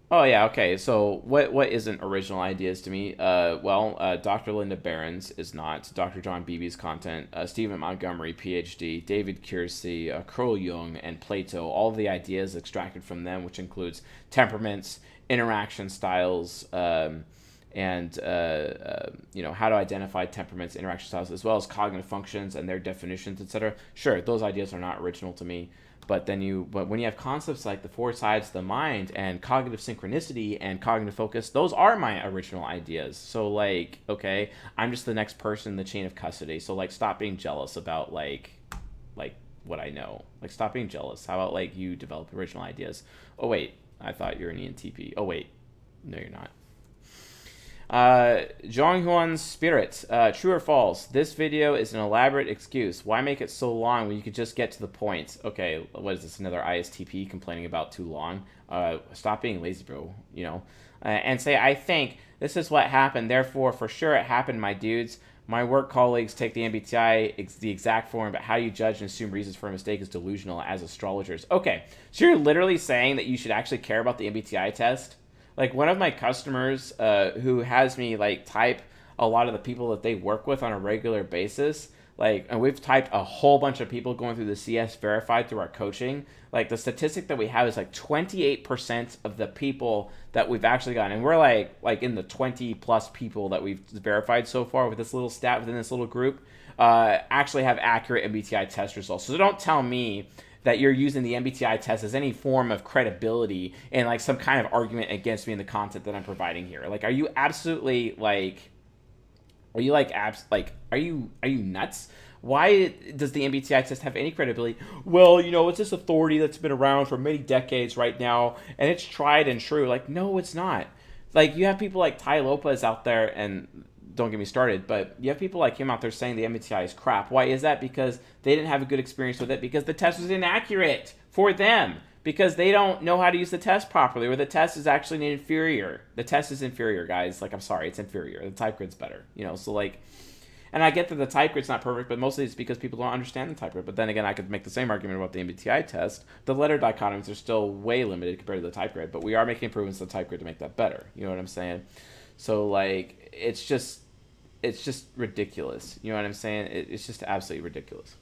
Oh yeah, okay. So what what isn't original ideas to me? Uh, well, uh, Dr. Linda Behrens is not. Dr. John Beebe's content. Uh, Stephen Montgomery, PhD. David Keirsey, uh, Carl Jung, and Plato. All the ideas extracted from them, which includes temperaments, interaction styles, um, and uh, uh, you know how to identify temperaments, interaction styles, as well as cognitive functions and their definitions, etc. Sure, those ideas are not original to me but then you but when you have concepts like the four sides of the mind and cognitive synchronicity and cognitive focus those are my original ideas. So like okay i'm just the next person in the chain of custody. So like stop being jealous about like like what i know. Like stop being jealous. How about like you develop original ideas? Oh wait i thought you're an entp oh wait no you're not uh, Zhonghuan's Spirit, uh, true or false? This video is an elaborate excuse. Why make it so long when you could just get to the point? Okay, what is this? Another ISTP complaining about too long? Uh, stop being lazy, bro. You know, uh, and say I think this is what happened. Therefore, for sure it happened, my dudes. My work colleagues take the MBTI ex- the exact form, but how you judge and assume reasons for a mistake is delusional as astrologers. Okay, so you're literally saying that you should actually care about the MBTI test? Like one of my customers uh, who has me like type a lot of the people that they work with on a regular basis like and we've typed a whole bunch of people going through the cs verified through our coaching like the statistic that we have is like 28% of the people that we've actually gotten and we're like like in the 20 plus people that we've verified so far with this little stat within this little group uh, actually have accurate mbti test results. So don't tell me that you're using the MBTI test as any form of credibility and like some kind of argument against me in the content that I'm providing here. Like, are you absolutely like, are you like abs like, are you are you nuts? Why does the MBTI test have any credibility? Well, you know, it's this authority that's been around for many decades right now, and it's tried and true. Like, no, it's not. Like, you have people like Tai Lopez out there, and don't get me started, but you have people like him out there saying the MBTI is crap. Why is that? Because they didn't have a good experience with it because the test was inaccurate for them because they don't know how to use the test properly or the test is actually inferior. The test is inferior, guys. Like I'm sorry, it's inferior. The type grid's better. You know, so like and I get that the type grid's not perfect, but mostly it's because people don't understand the type grid. But then again, I could make the same argument about the MBTI test. The letter dichotomies are still way limited compared to the type grid, but we are making improvements to the type grid to make that better. You know what I'm saying? So like it's just it's just ridiculous. You know what I'm saying? It, it's just absolutely ridiculous.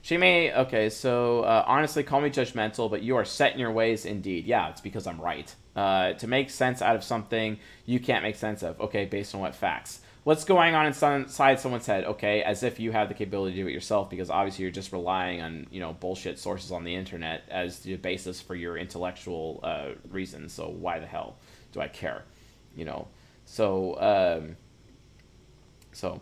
She may, okay, so uh, honestly, call me judgmental, but you are set in your ways indeed. Yeah, it's because I'm right. Uh, to make sense out of something you can't make sense of. Okay, based on what facts? what's going on inside someone's head okay as if you have the capability to do it yourself because obviously you're just relying on you know bullshit sources on the internet as the basis for your intellectual uh, reasons so why the hell do i care you know so um, so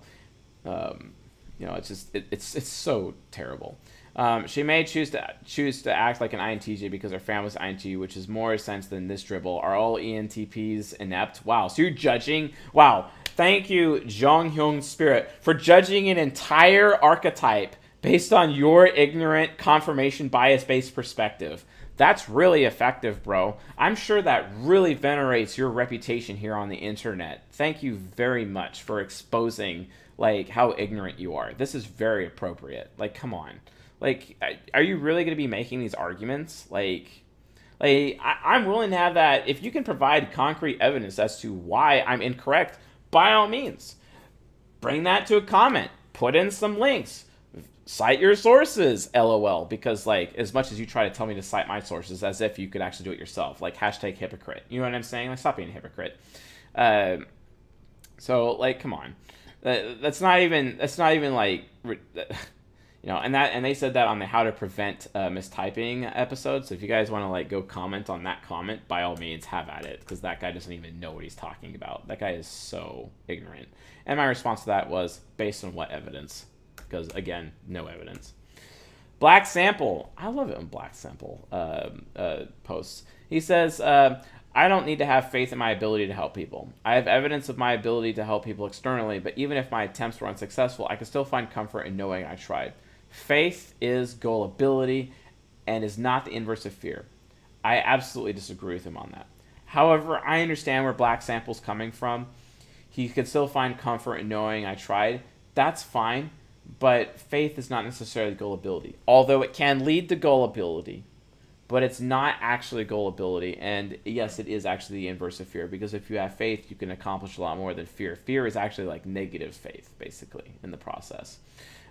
um, you know it's just it, it's it's so terrible um, she may choose to choose to act like an INTJ because her family's INTJ, which is more sense than this dribble. Are all ENTPs inept? Wow. So you're judging? Wow. Thank you, Jong Hyung Spirit, for judging an entire archetype based on your ignorant confirmation bias based perspective. That's really effective, bro. I'm sure that really venerates your reputation here on the internet. Thank you very much for exposing like how ignorant you are. This is very appropriate. Like, come on. Like, are you really going to be making these arguments? Like, like I, am willing to have that. If you can provide concrete evidence as to why I'm incorrect, by all means, bring that to a comment. Put in some links. Cite your sources, lol. Because like, as much as you try to tell me to cite my sources, as if you could actually do it yourself. Like hashtag hypocrite. You know what I'm saying? Like, stop being a hypocrite. Uh, so like, come on. That, that's not even. That's not even like <laughs> you know, and that and they said that on the how to prevent uh, mistyping episode. So if you guys want to like go comment on that comment, by all means, have at it because that guy doesn't even know what he's talking about. That guy is so ignorant. And my response to that was based on what evidence? Because again, no evidence. Black Sample, I love it when Black Sample uh, uh, posts. He says, uh, I don't need to have faith in my ability to help people. I have evidence of my ability to help people externally, but even if my attempts were unsuccessful, I can still find comfort in knowing I tried. Faith is gullibility and is not the inverse of fear. I absolutely disagree with him on that. However, I understand where Black Sample's coming from. He could still find comfort in knowing I tried. That's fine, but faith is not necessarily gullibility. Although it can lead to gullibility, but it's not actually gullibility. And yes, it is actually the inverse of fear because if you have faith, you can accomplish a lot more than fear. Fear is actually like negative faith, basically, in the process.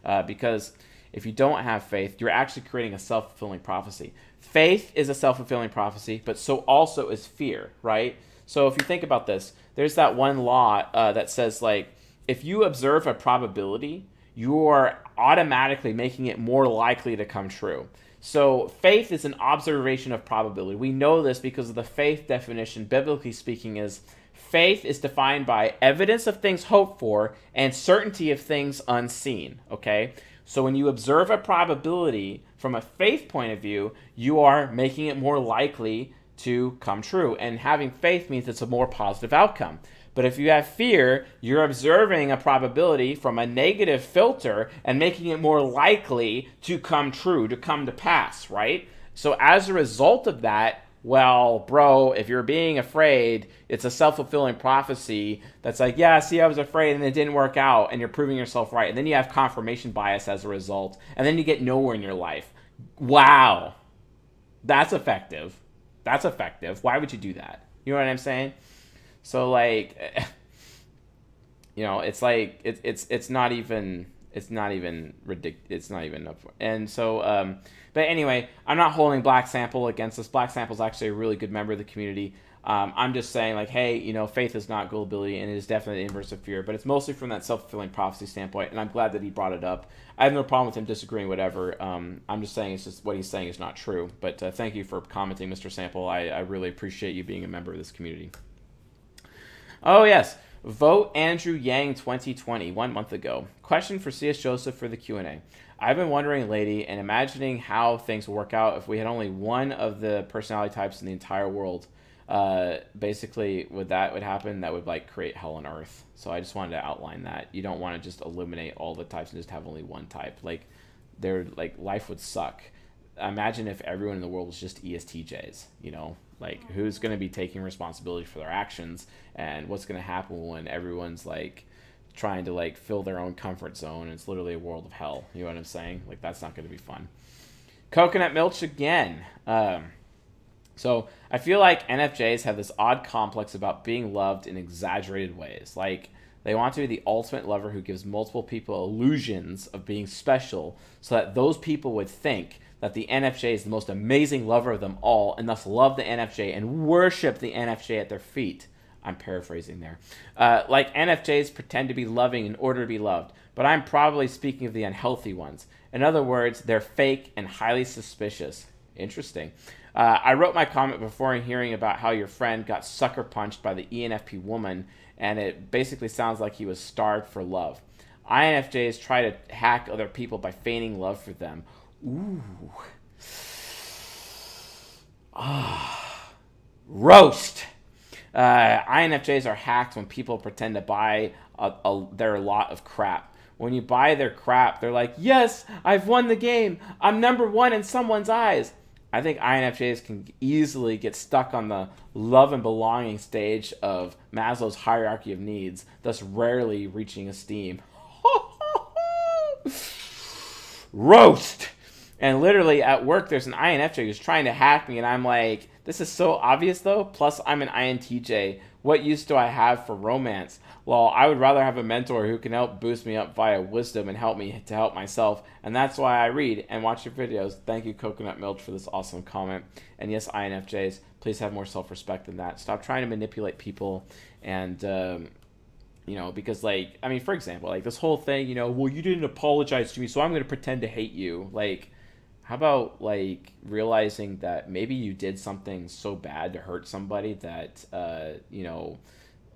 Uh, because if you don't have faith, you're actually creating a self fulfilling prophecy. Faith is a self fulfilling prophecy, but so also is fear, right? So if you think about this, there's that one law uh, that says, like, if you observe a probability, you are automatically making it more likely to come true. So faith is an observation of probability. We know this because of the faith definition, biblically speaking, is faith is defined by evidence of things hoped for and certainty of things unseen. Okay? So when you observe a probability from a faith point of view, you are making it more likely to come true. And having faith means it's a more positive outcome. But if you have fear, you're observing a probability from a negative filter and making it more likely to come true, to come to pass, right? So as a result of that, well, bro, if you're being afraid, it's a self fulfilling prophecy that's like, yeah, see, I was afraid and it didn't work out, and you're proving yourself right. And then you have confirmation bias as a result, and then you get nowhere in your life. Wow. That's effective. That's effective. Why would you do that? You know what I'm saying? So, like, <laughs> you know, it's like, it, it's, it's not even, it's not even ridiculous. It's not even up. And so, um, but anyway, I'm not holding Black Sample against this. Black Sample is actually a really good member of the community. Um, I'm just saying, like, hey, you know, faith is not gullibility, and it is definitely the inverse of fear, but it's mostly from that self fulfilling prophecy standpoint, and I'm glad that he brought it up. I have no problem with him disagreeing, whatever. Um, I'm just saying it's just what he's saying is not true. But uh, thank you for commenting, Mr. Sample. I, I really appreciate you being a member of this community. Oh, yes. Vote Andrew Yang 2020, one month ago. Question for C.S. Joseph for the Q&A. I've been wondering lately and imagining how things would work out if we had only one of the personality types in the entire world. Uh, basically, would that would happen, that would like create hell on earth. So I just wanted to outline that. You don't want to just eliminate all the types and just have only one type. Like, there, like life would suck. Imagine if everyone in the world was just ESTJs. You know, like who's going to be taking responsibility for their actions, and what's going to happen when everyone's like trying to like fill their own comfort zone. It's literally a world of hell. You know what I'm saying? Like that's not going to be fun. Coconut milk again. Um, so I feel like NFJs have this odd complex about being loved in exaggerated ways. Like they want to be the ultimate lover who gives multiple people illusions of being special so that those people would think that the NFJ is the most amazing lover of them all and thus love the NFJ and worship the NFJ at their feet. I'm paraphrasing there. Uh, like NFJs pretend to be loving in order to be loved, but I'm probably speaking of the unhealthy ones. In other words, they're fake and highly suspicious. Interesting. Uh, I wrote my comment before hearing about how your friend got sucker punched by the ENFP woman, and it basically sounds like he was starved for love. INFJs try to hack other people by feigning love for them. Ooh. Ah. Roast. Uh, INFJs are hacked when people pretend to buy a, a, their lot of crap. When you buy their crap, they're like, yes, I've won the game. I'm number one in someone's eyes. I think INFJs can easily get stuck on the love and belonging stage of Maslow's hierarchy of needs, thus rarely reaching esteem. <laughs> Roast! And literally at work, there's an INFJ who's trying to hack me, and I'm like, this is so obvious though. Plus, I'm an INTJ. What use do I have for romance? Well, I would rather have a mentor who can help boost me up via wisdom and help me to help myself. And that's why I read and watch your videos. Thank you, Coconut Milk, for this awesome comment. And yes, INFJs, please have more self respect than that. Stop trying to manipulate people and, um, you know, because, like, I mean, for example, like this whole thing, you know, well, you didn't apologize to me, so I'm going to pretend to hate you. Like, how about like realizing that maybe you did something so bad to hurt somebody that uh, you know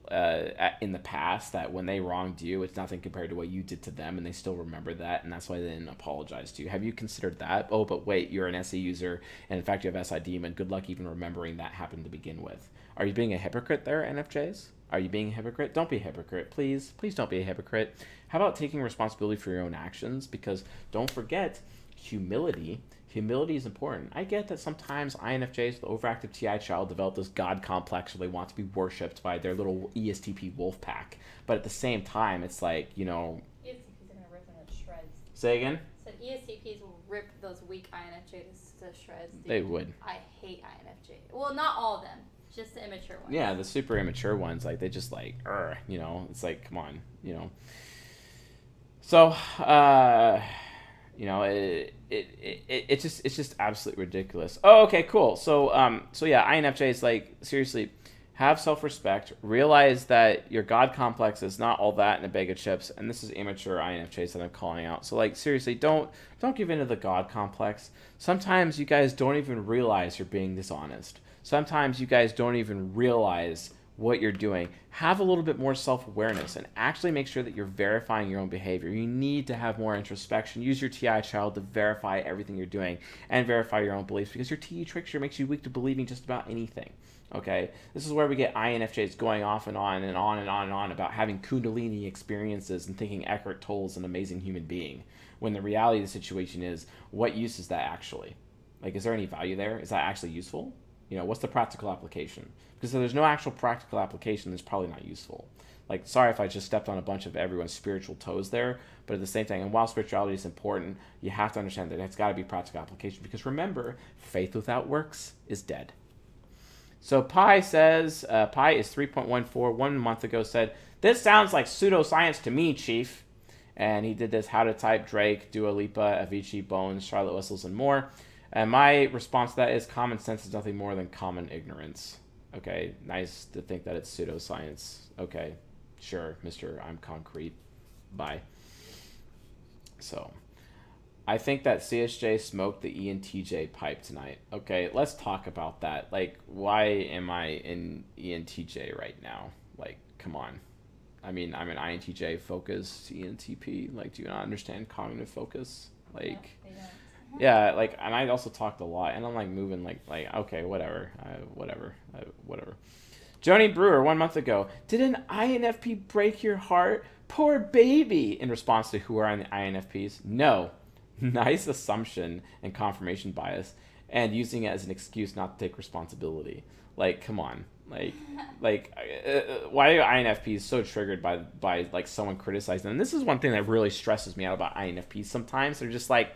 uh, in the past that when they wronged you, it's nothing compared to what you did to them, and they still remember that, and that's why they didn't apologize to you. Have you considered that? Oh, but wait, you're an SE user, and in fact, you have SI demon. Good luck even remembering that happened to begin with. Are you being a hypocrite there, NFJs? Are you being a hypocrite? Don't be a hypocrite, please. Please don't be a hypocrite. How about taking responsibility for your own actions? Because don't forget humility. Humility is important. I get that sometimes INFJs, the overactive TI child, develop this god complex where they want to be worshipped by their little ESTP wolf pack. But at the same time, it's like, you know. ESTPs are going to rip them to shreds. Say again? So ESTPs will rip those weak INFJs to shreds. Dude. They would. I hate INFJ. Well, not all of them. Just the immature ones. Yeah, the super immature ones, like, they just like, you know, it's like, come on, you know. So, uh you know it, it, it, it just it's just absolutely ridiculous. Oh okay cool. So um so yeah infj is like seriously have self-respect realize that your god complex is not all that in a bag of chips and this is immature infjs that i'm calling out. So like seriously don't don't give in to the god complex. Sometimes you guys don't even realize you're being dishonest. Sometimes you guys don't even realize what you're doing, have a little bit more self awareness and actually make sure that you're verifying your own behavior. You need to have more introspection. Use your TI child to verify everything you're doing and verify your own beliefs because your TE trickster makes you weak to believing just about anything. Okay, this is where we get INFJs going off and on and on and on and on about having Kundalini experiences and thinking Eckhart Tolle's an amazing human being. When the reality of the situation is, what use is that actually? Like, is there any value there? Is that actually useful? You know, what's the practical application? Because if there's no actual practical application, it's probably not useful. Like, sorry if I just stepped on a bunch of everyone's spiritual toes there, but at the same time, and while spirituality is important, you have to understand that it's got to be practical application. Because remember, faith without works is dead. So Pi says, uh, Pi is 3.14. One month ago said, This sounds like pseudoscience to me, Chief. And he did this How to Type Drake, Dua Lipa, Avicii, Bones, Charlotte Whistles, and more. And my response to that is common sense is nothing more than common ignorance. Okay, nice to think that it's pseudoscience. Okay, sure, Mister. I'm concrete. Bye. So, I think that CSJ smoked the ENTJ pipe tonight. Okay, let's talk about that. Like, why am I in ENTJ right now? Like, come on. I mean, I'm an INTJ focused ENTP. Like, do you not understand cognitive focus? Like, yeah, like, and I also talked a lot, and I'm like moving, like, like okay, whatever, uh, whatever, uh, whatever. Joni Brewer, one month ago, did an INFP break your heart? Poor baby. In response to who are on the INFPs, no. <laughs> nice assumption and confirmation bias, and using it as an excuse not to take responsibility. Like, come on, like, <laughs> like, uh, uh why are INFPs so triggered by by like someone criticizing them? And this is one thing that really stresses me out about INFPs. Sometimes they're just like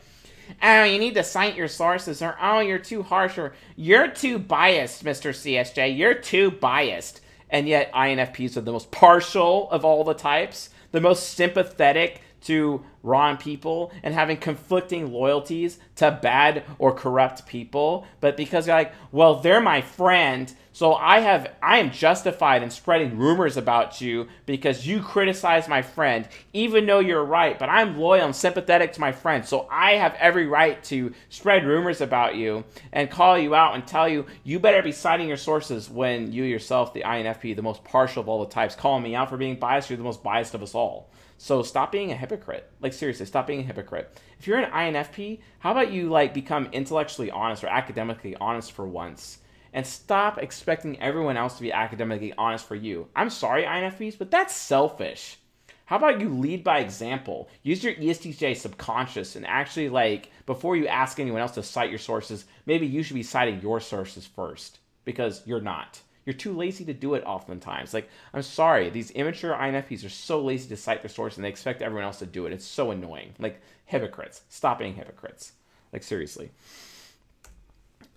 oh, you need to cite your sources, or oh, you're too harsh, or you're too biased, Mr. CSJ. You're too biased. And yet, INFPs are the most partial of all the types, the most sympathetic to wrong people and having conflicting loyalties to bad or corrupt people, but because you're like, well, they're my friend, so I have I am justified in spreading rumors about you because you criticize my friend, even though you're right, but I'm loyal and sympathetic to my friend, so I have every right to spread rumors about you and call you out and tell you you better be citing your sources when you yourself, the INFP, the most partial of all the types, calling me out for being biased, you're the most biased of us all. So stop being a hypocrite. Like seriously, stop being a hypocrite. If you're an INFP, how about you like become intellectually honest or academically honest for once? And stop expecting everyone else to be academically honest for you. I'm sorry, INFPs, but that's selfish. How about you lead by example? Use your ESTJ subconscious and actually, like, before you ask anyone else to cite your sources, maybe you should be citing your sources first because you're not. You're too lazy to do it oftentimes. Like, I'm sorry, these immature INFPs are so lazy to cite their source and they expect everyone else to do it. It's so annoying. Like, hypocrites. Stop being hypocrites. Like, seriously.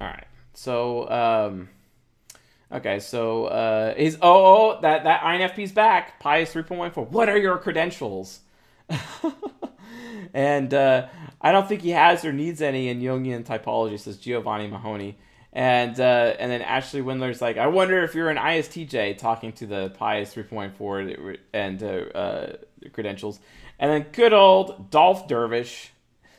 All right. So, um, okay, so uh, he's oh, oh that that INFP's back. Pius 3.14. What are your credentials? <laughs> and uh, I don't think he has or needs any in Jungian typology, says Giovanni Mahoney. And uh, and then Ashley Windler's like, I wonder if you're an ISTJ talking to the Pius 3.4 and uh, uh, credentials. And then good old Dolph Dervish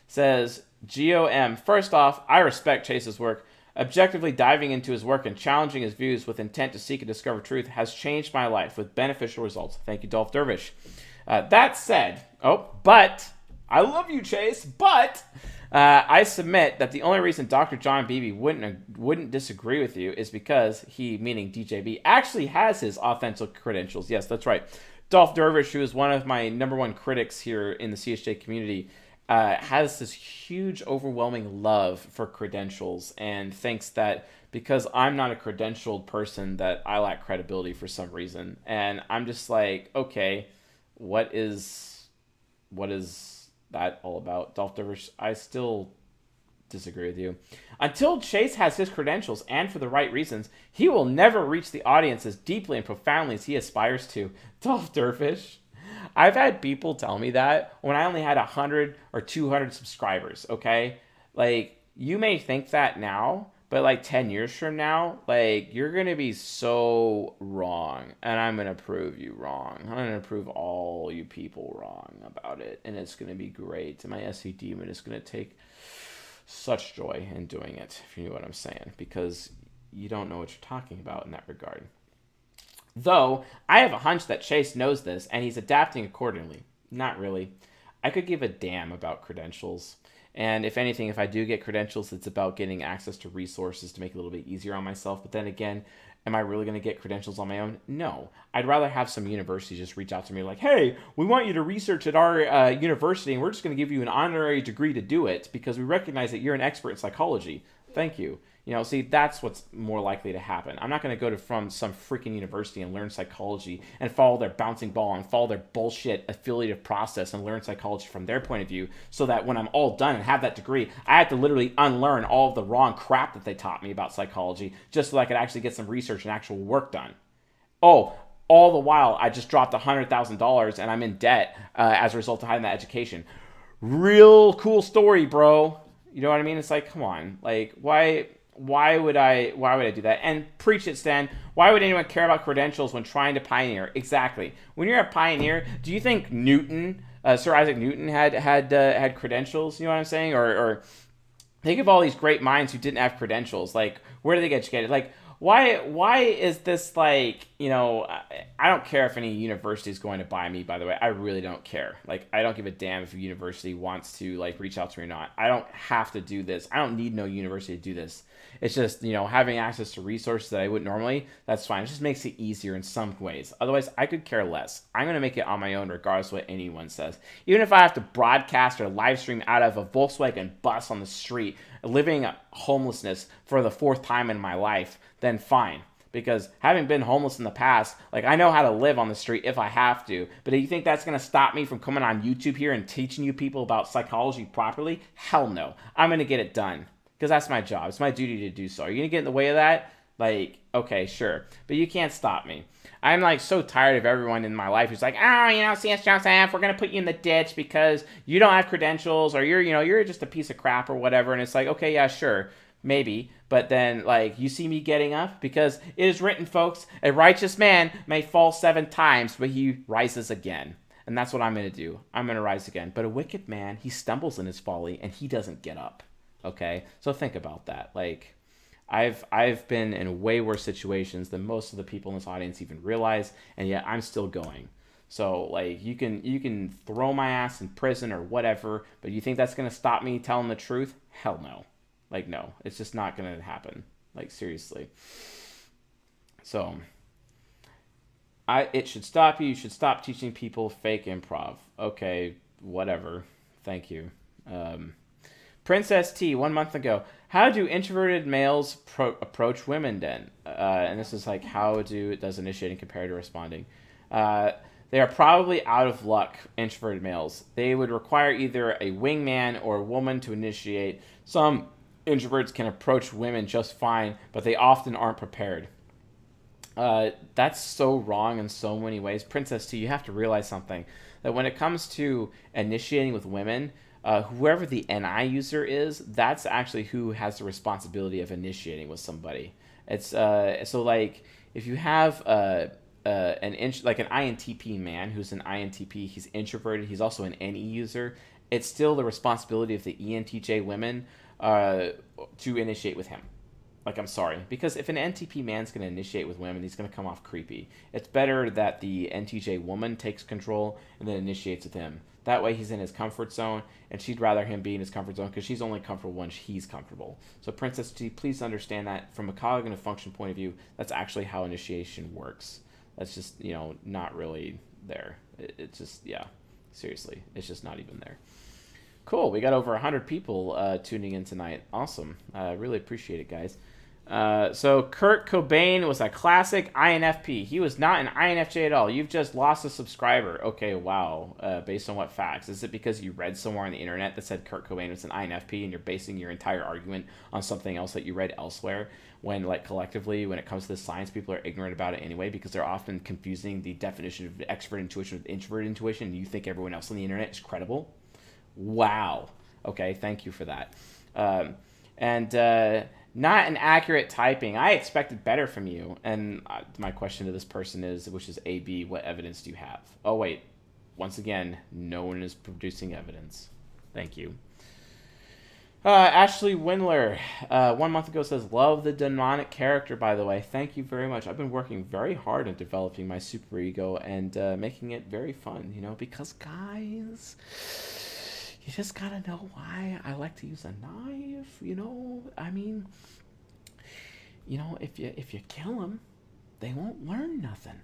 says, GOM, first off, I respect Chase's work. Objectively diving into his work and challenging his views with intent to seek and discover truth has changed my life with beneficial results. Thank you, Dolph Dervish. Uh, that said, oh, but I love you, Chase, but uh, I submit that the only reason Dr. John Beebe wouldn't wouldn't disagree with you is because he, meaning DJB, actually has his authentic credentials. Yes, that's right. Dolph Dervish, who is one of my number one critics here in the CSJ community, uh, has this huge, overwhelming love for credentials and thinks that because I'm not a credentialed person, that I lack credibility for some reason. And I'm just like, okay, what is what is that all about. Dolph Dervish, I still disagree with you. Until Chase has his credentials and for the right reasons, he will never reach the audience as deeply and profoundly as he aspires to. <laughs> Dolph Dervish. I've had people tell me that when I only had 100 or 200 subscribers, okay? Like, you may think that now, but like 10 years from now, like you're going to be so wrong. And I'm going to prove you wrong. I'm going to prove all you people wrong about it. And it's going to be great. And my SE demon is going to take such joy in doing it, if you know what I'm saying, because you don't know what you're talking about in that regard. Though, I have a hunch that Chase knows this and he's adapting accordingly. Not really. I could give a damn about credentials. And if anything, if I do get credentials, it's about getting access to resources to make it a little bit easier on myself. But then again, am I really going to get credentials on my own? No. I'd rather have some university just reach out to me like, hey, we want you to research at our uh, university and we're just going to give you an honorary degree to do it because we recognize that you're an expert in psychology. Thank you. You know, see, that's what's more likely to happen. I'm not going to go to from some freaking university and learn psychology and follow their bouncing ball and follow their bullshit affiliative process and learn psychology from their point of view so that when I'm all done and have that degree, I have to literally unlearn all of the wrong crap that they taught me about psychology just so I could actually get some research and actual work done. Oh, all the while, I just dropped $100,000 and I'm in debt uh, as a result of having that education. Real cool story, bro. You know what I mean? It's like, come on. Like, why why would I why would I do that? And preach it, Stan. Why would anyone care about credentials when trying to pioneer? Exactly. When you're a pioneer, do you think Newton, uh, Sir Isaac Newton, had had uh, had credentials? You know what I'm saying? Or, or think of all these great minds who didn't have credentials. Like, where did they get educated? Like, why why is this like you know I don't care if any university is going to buy me by the way. I really don't care. Like I don't give a damn if a university wants to like reach out to me or not. I don't have to do this. I don't need no university to do this it's just, you know, having access to resources that I wouldn't normally, that's fine. It just makes it easier in some ways. Otherwise, I could care less. I'm going to make it on my own regardless of what anyone says. Even if I have to broadcast or live stream out of a Volkswagen bus on the street, living homelessness for the fourth time in my life, then fine because having been homeless in the past, like I know how to live on the street if I have to. But do you think that's going to stop me from coming on YouTube here and teaching you people about psychology properly? Hell no. I'm going to get it done because that's my job. It's my duty to do so. Are you gonna get in the way of that? Like, okay, sure, but you can't stop me. I'm like so tired of everyone in my life who's like, oh, you know, CS Joseph, we're gonna put you in the ditch because you don't have credentials or you're, you know, you're just a piece of crap or whatever. And it's like, okay, yeah, sure, maybe, but then like you see me getting up because it is written, folks, a righteous man may fall seven times, but he rises again. And that's what I'm to do. I'm to rise again. But a wicked man, he stumbles in his folly and he doesn't get up. Okay? So think about that. Like I've I've been in way worse situations than most of the people in this audience even realize, and yet I'm still going. So like you can you can throw my ass in prison or whatever, but you think that's gonna stop me telling the truth? Hell no. Like no, it's just not gonna happen. Like seriously. So I it should stop you. You should stop teaching people fake improv. Okay, whatever. Thank you. Um, Princess T, one month ago. How do introverted males pro- approach women then? Uh, and this is like how do does initiating compare to responding? Uh, they are probably out of luck, introverted males. They would require either a wingman or a woman to initiate. Some introverts can approach women just fine, but they often aren't prepared. Uh, that's so wrong in so many ways. Princess T, you have to realize something that when it comes to initiating with women, uh, whoever the NI user is, that's actually who has the responsibility of initiating with somebody. It's uh, so like if you have uh, uh, an int- like an INTP man who's an INTP, he's introverted, he's also an NE user. It's still the responsibility of the ENTJ women uh, to initiate with him. Like, I'm sorry. Because if an NTP man's to initiate with women, he's to come off creepy. It's better that the NTJ woman takes control and then initiates with him. That way he's in his comfort zone, and she'd rather him be in his comfort zone because she's only comfortable when he's comfortable. So, Princess T, please understand that from a cognitive function point of view, that's actually how initiation works. That's just, you know, not really there. It, it's just, yeah, seriously, it's just not even there. Cool. We got over 100 people uh, tuning in tonight. Awesome. I uh, really appreciate it, guys. Uh, so Kurt Cobain was a classic INFP. He was not an INFJ at all. You've just lost a subscriber. Okay, wow. Uh, based on what facts? Is it because you read somewhere on the internet that said Kurt Cobain was an INFP and you're basing your entire argument on something else that you read elsewhere? When, like, collectively, when it comes to the science, people are ignorant about it anyway because they're often confusing the definition of expert intuition with introvert intuition. And you think everyone else on the internet is credible? Wow. Okay, thank you for that. Um, and uh, not an accurate typing. I expected better from you. And uh, my question to this person is, which is AB, what evidence do you have? Oh, wait. Once again, no one is producing evidence. Thank you. Uh, Ashley Windler, uh, one month ago says, Love the demonic character, by the way. Thank you very much. I've been working very hard on developing my super ego and uh, making it very fun, you know, because, guys you just gotta know why I like to use a knife. You know, I mean, you know, if you if you kill them, they won't learn nothing.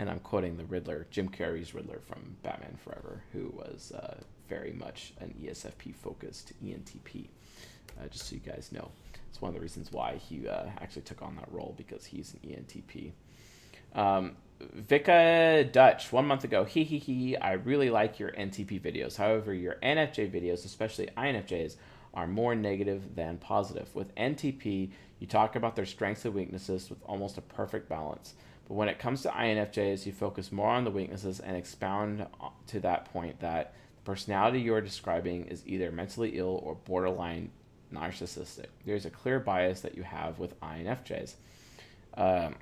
And I'm quoting the Riddler, Jim Carrey's Riddler from Batman Forever, who was uh, very much an ESFP focused ENTP. Uh, just so you guys know, it's one of the reasons why he uh, actually took on that role because he's an ENTP. Um, Vika Dutch, one month ago, he he he, I really like your NTP videos. However, your NFJ videos, especially INFJs, are more negative than positive. With NTP, you talk about their strengths and weaknesses with almost a perfect balance. But when it comes to INFJs, you focus more on the weaknesses and expound to that point that the personality you are describing is either mentally ill or borderline narcissistic. There's a clear bias that you have with INFJs. Um,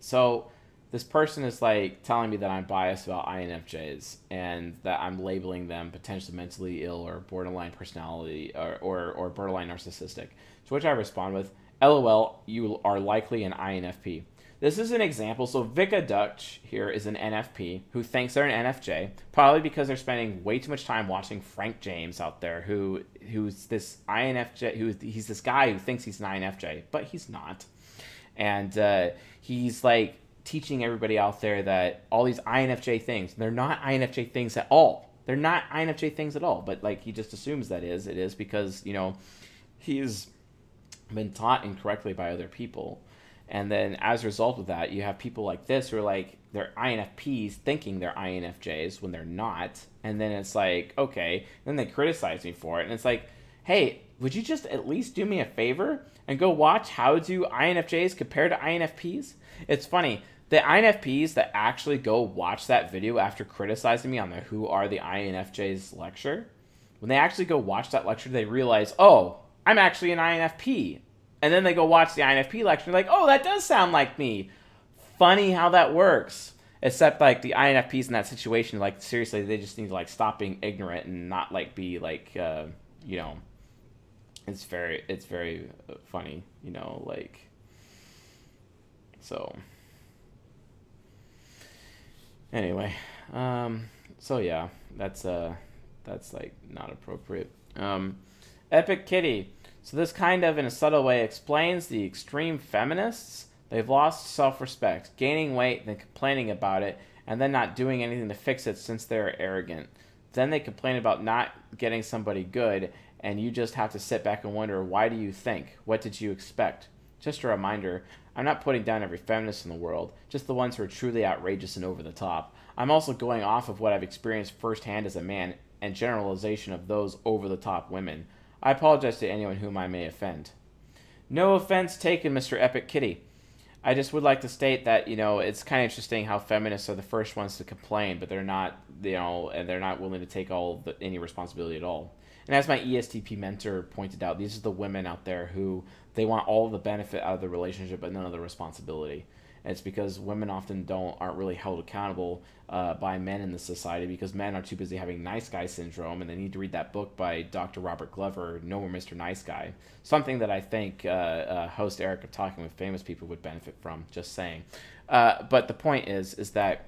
so this person is like telling me that I'm biased about INFJs and that I'm labeling them potentially mentally ill or borderline personality or, or, or borderline narcissistic. To which I respond with, LOL, you are likely an INFP. This is an example. So Vika Dutch here is an NFP who thinks they're an NFJ, probably because they're spending way too much time watching Frank James out there, who who's this INFJ, who he's this guy who thinks he's an INFJ, but he's not, and uh, he's like teaching everybody out there that all these INFJ things, they're not INFJ things at all. They're not INFJ things at all. But like he just assumes that is it is because you know he's been taught incorrectly by other people. And then as a result of that, you have people like this who are like they're INFPs thinking they're INFJs when they're not. And then it's like, okay, then they criticize me for it. And it's like, hey, would you just at least do me a favor and go watch how do INFJs compare to INFPs? It's funny the INFPs that actually go watch that video after criticizing me on the Who Are the INFJs lecture, when they actually go watch that lecture, they realize, oh, I'm actually an INFP. And then they go watch the INFP lecture, like, oh, that does sound like me. Funny how that works. Except like the INFPs in that situation, like seriously, they just need to like stop being ignorant and not like be like, uh, you know, it's very, it's very funny, you know, like, so. Anyway, um, so yeah, that's uh, that's like not appropriate. Um, Epic Kitty. So this kind of, in a subtle way, explains the extreme feminists. They've lost self-respect, gaining weight, then complaining about it, and then not doing anything to fix it since they're arrogant. Then they complain about not getting somebody good, and you just have to sit back and wonder, why do you think? What did you expect? Just a reminder, I'm not putting down every feminist in the world, just the ones who are truly outrageous and over the top. I'm also going off of what I've experienced firsthand as a man and generalization of those over the top women. I apologize to anyone whom I may offend. No offense taken, Mr. Epic Kitty. I just would like to state that you know it's kind of interesting how feminists are the first ones to complain, but they're not you know and they're not willing to take all the, any responsibility at all. And as my ESTP mentor pointed out, these are the women out there who they want all the benefit out of the relationship but none of the responsibility. And it's because women often don't aren't really held accountable uh, by men in the society because men are too busy having nice guy syndrome and they need to read that book by Dr. Robert Glover, No More Mr. Nice Guy. Something that I think uh, uh, host Eric of Talking with Famous People would benefit from. Just saying. Uh, but the point is, is that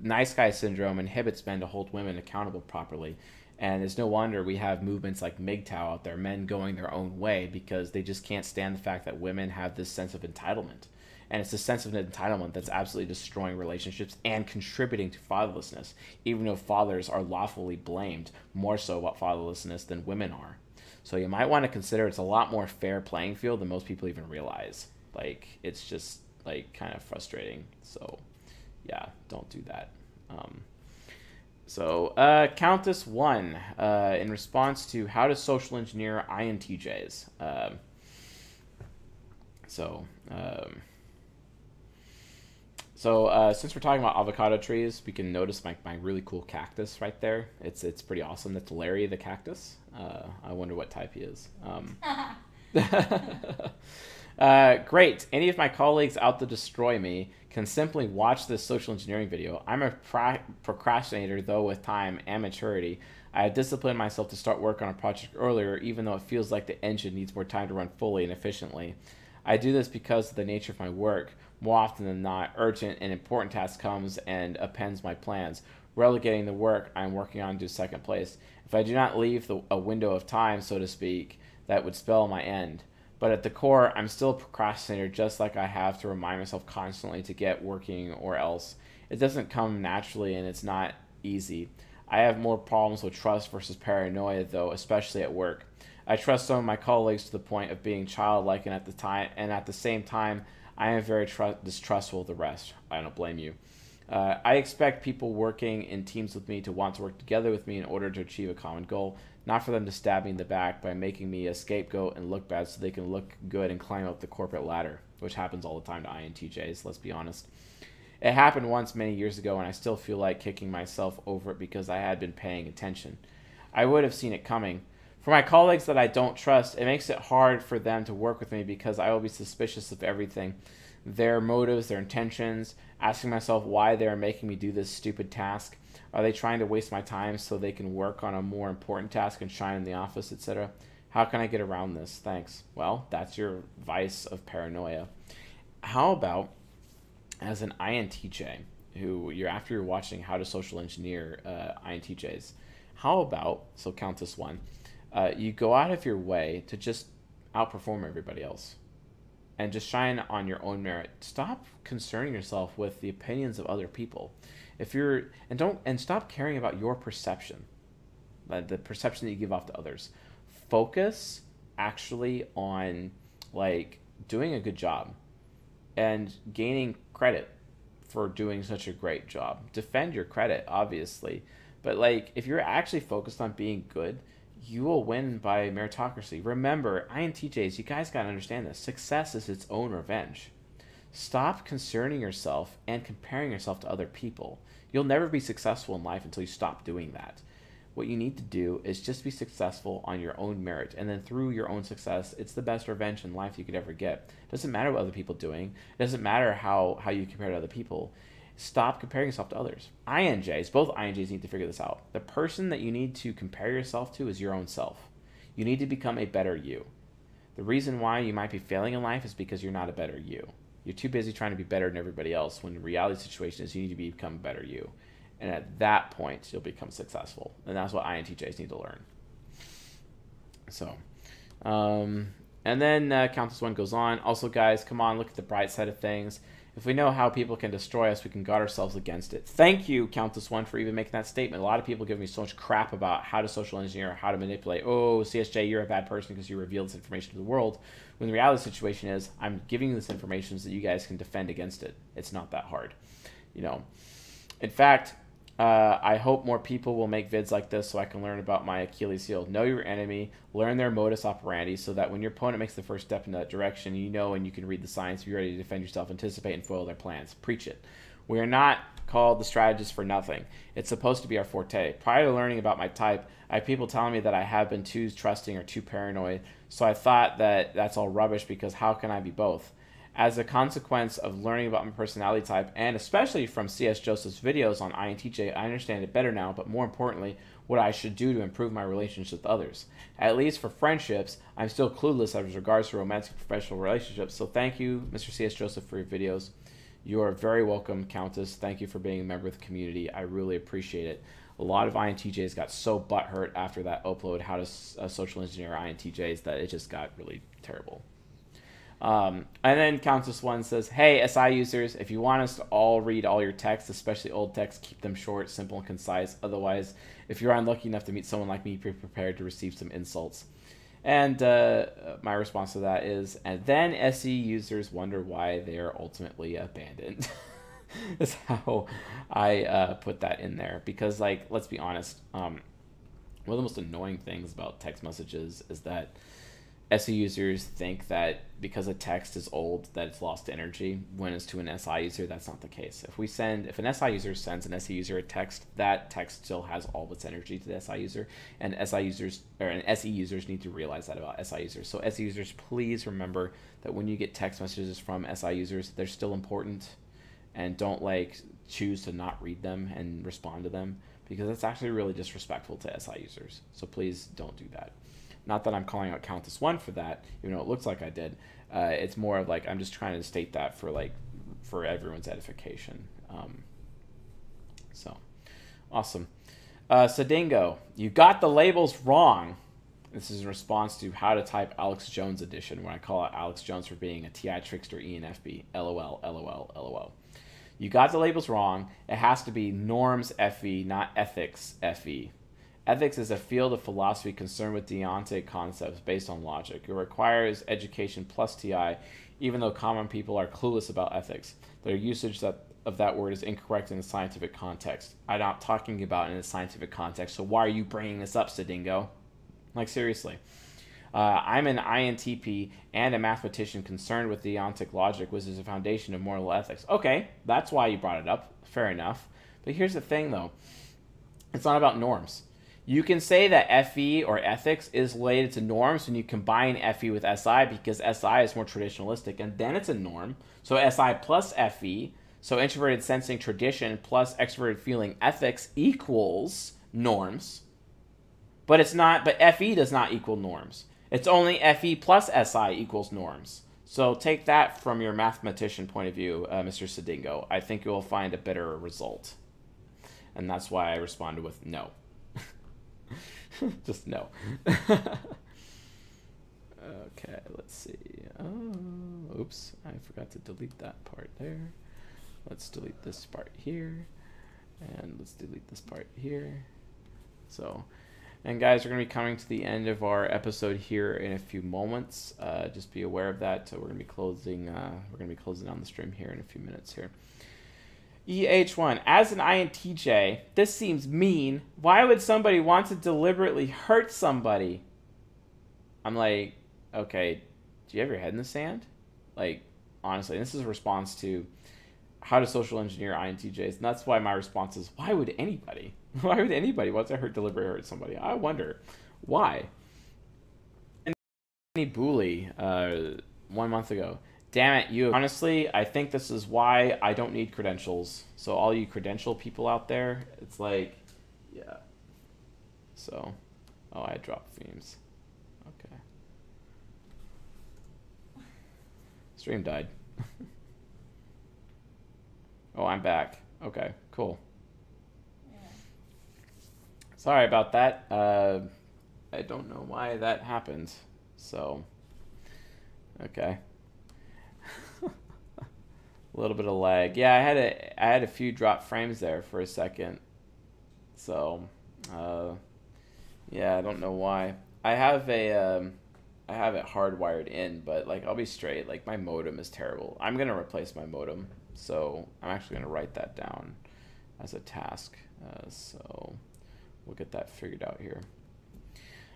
nice guy syndrome inhibits men to hold women accountable properly. And it's no wonder we have movements like MGTOW out there, men going their own way because they just can't stand the fact that women have this sense of entitlement. And it's a sense of entitlement that's absolutely destroying relationships and contributing to fatherlessness, even though fathers are lawfully blamed more so about fatherlessness than women are. So you might want to consider it's a lot more fair playing field than most people even realize. Like, it's just, like, kind of frustrating. So, yeah, don't do that. Um, so, uh, Countess 1, uh, in response to how to social engineer INTJs. Um, so, um, so uh, since we're talking about avocado trees, we can notice my, my really cool cactus right there. It's it's pretty awesome. That's Larry the cactus. Uh, I wonder what type he is. Um, <laughs> <laughs> uh, great. Any of my colleagues out to destroy me can simply watch this social engineering video. I'm a pra- procrastinator, though, with time and maturity. I have disciplined myself to start work on a project earlier, even though it feels like the engine needs more time to run fully and efficiently. I do this because of the nature of my work more often than not, urgent and important task comes and appends my plans, relegating the work I'm working on to second place. If I do not leave the, a window of time, so to speak, that would spell my end. But at the core, I'm still a procrastinator, just like I have to remind myself constantly to get working or else. It doesn't come naturally and it's not easy. I have more problems with trust versus paranoia, though, especially at work. I trust some of my colleagues to the point of being childlike, and at the time, and at the same time, I am very tr- distrustful of the rest. I don't blame you. Uh, I expect people working in teams with me to want to work together with me in order to achieve a common goal, not for them to stab me in the back by making me a scapegoat and look bad so they can look good and climb up the corporate ladder, which happens all the time to INTJs, let's be honest. It happened once many years ago, and I still feel like kicking myself over it because I had been paying attention. I would have seen it coming for my colleagues that I don't trust, it makes it hard for them to work with me because I will be suspicious of everything their motives, their intentions, asking myself why they are making me do this stupid task. Are they trying to waste my time so they can work on a more important task and shine in the office, etc.? How can I get around this? Thanks. Well, that's your vice of paranoia. How about as an INTJ, who you're after you're watching how to social engineer uh, INTJs? How about so count this one? uh, you go out of your way to just outperform everybody else and just shine on your own merit. Stop concerning yourself with the opinions of other people. If you're and don't and stop caring about your perception, the perception that you give off to others. Focus actually on like doing a good job and gaining credit for doing such a great job. Defend your credit, obviously, but like if you're actually focused on being good, you will win by meritocracy. Remember, INTJs, you guys got to understand this. Success is its own revenge. Stop concerning yourself and comparing yourself to other people. You'll never be successful in life until you stop doing that. What you need to do is just be successful on your own merit. And then through your own success, it's the best revenge in life you could ever get. It doesn't matter what other people are doing. It doesn't matter how, how you compare to other people. Stop comparing yourself to others. INJs, both INJs need to figure this out. The person that you need to compare yourself to is your own self. You need to become a better you. The reason why you might be failing in life is because you're not a better you. You're too busy trying to be better than everybody else when the reality situation is you need to become better you. And at that point, you'll become successful. And that's what INTJs need to learn. So, um, and then uh, Countess One goes on. Also, guys, come on, look at the bright side of things. If we know how people can destroy us, we can guard ourselves against it. Thank you, Countess One, for even making that statement. A lot of people give me so much crap about how to social engineer, how to manipulate. Oh, CSJ, you're a bad person because you revealed this information to the world. When the reality situation is, I'm giving you this information so that you guys can defend against it. It's not that hard, you know. In fact, uh, I hope more people will make vids like this so I can learn about my Achilles heel. Know your enemy, learn their modus operandi so that when your opponent makes the first step in that direction, you know and you can read the signs, be ready to defend yourself, anticipate and foil their plans. Preach it. We are not called the strategist for nothing. It's supposed to be our forte. Prior to learning about my type, I have people telling me that I have been too trusting or too paranoid, so I thought that that's all rubbish because how can I be both? as a consequence of learning about my personality type and especially from CS Joseph's videos on INTJ, I understand it better now, but more importantly, what I should do to improve my relationships with others. At least for friendships, I'm still clueless as regards to romantic professional relationships. So thank you, Mr. CS Joseph, for your videos. You are very welcome, Countess. Thank you for being a member of the community. I really appreciate it. A lot of INTJs got so butthurt after that upload, how to uh, social engineer INTJs, that it just got really terrible. Um, and then Countess One says, "Hey SI users, if you want us to all read all your texts, especially old texts, keep them short, simple, and concise. Otherwise, if you're unlucky enough to meet someone like me, be prepared to receive some insults." And uh, my response to that is, and then SE users wonder why they are ultimately abandoned. <laughs> That's how I uh, put that in there because, like, let's be honest. Um, one of the most annoying things about text messages is that SE users think that because a text is old that it's lost energy when it's to an SI user that's not the case. If we send if an SI user sends an SE user a text, that text still has all of its energy to the SI user and SI users or an SE users need to realize that about SI users. So SE users please remember that when you get text messages from SI users, they're still important and don't like choose to not read them and respond to them because that's actually really disrespectful to SI users. So please don't do that. Not that I'm calling out Countess One for that, even though it looks like I did. Uh, it's more of like I'm just trying to state that for like for everyone's edification. Um, so awesome. Uh, Sadingo, you got the labels wrong. This is in response to how to type Alex Jones edition, when I call out Alex Jones for being a TI trickster ENFP. LOL, LOL, LOL. You got the labels wrong. It has to be norms FE, not ethics FE. Ethics is a field of philosophy concerned with deontic concepts based on logic. It requires education plus TI, even though common people are clueless about ethics. Their usage that, of that word is incorrect in a scientific context. I'm not talking about in a scientific context, so why are you bringing this up, Sadingo? Like, seriously. Uh, I'm an INTP and a mathematician concerned with deontic logic, which is a foundation of moral ethics. Okay, that's why you brought it up. Fair enough. But here's the thing, though it's not about norms. You can say that FE or ethics is related to norms when you combine FE with SI because SI is more traditionalistic and then it's a norm. So SI plus FE, so introverted sensing tradition plus extroverted feeling ethics equals norms. But it's not but FE does not equal norms. It's only FE plus SI equals norms. So take that from your mathematician point of view, uh, Mr. Sadingo. I think you will find a better result. And that's why I responded with no. <laughs> Just no. <laughs> okay, let's see. Oh, oops, I forgot to delete that part there. Let's delete this part here. And let's delete this part here. So, and guys, we're going to be coming to the end of our episode here in a few moments. Uh, just be aware of that. So we're going to be closing. Uh, we're going to be closing down the stream here in a few minutes here. EH1. As an INTJ, this seems mean. Why would somebody want to deliberately hurt somebody? I'm like, okay, do you have your head in the sand? Like, honestly. This is a response to how to social engineer INTJs. And that's why my response is why would anybody? <laughs> Why would anybody want to hurt deliberately hurt somebody? I wonder why. And Bully, uh, one month ago. Damn it, you. Honestly, I think this is why I don't need credentials. So all you credential people out there, it's like, yeah. So, oh, I dropped themes. Okay. Stream died. <laughs> oh, I'm back. Okay, cool. Sorry about that. Uh, I don't know why that happened. So, okay. A little bit of lag. Yeah, I had a I had a few drop frames there for a second. So, uh, yeah, I don't know why. I have a um, I have it hardwired in, but like I'll be straight. Like my modem is terrible. I'm gonna replace my modem, so I'm actually gonna write that down as a task. Uh, so we'll get that figured out here.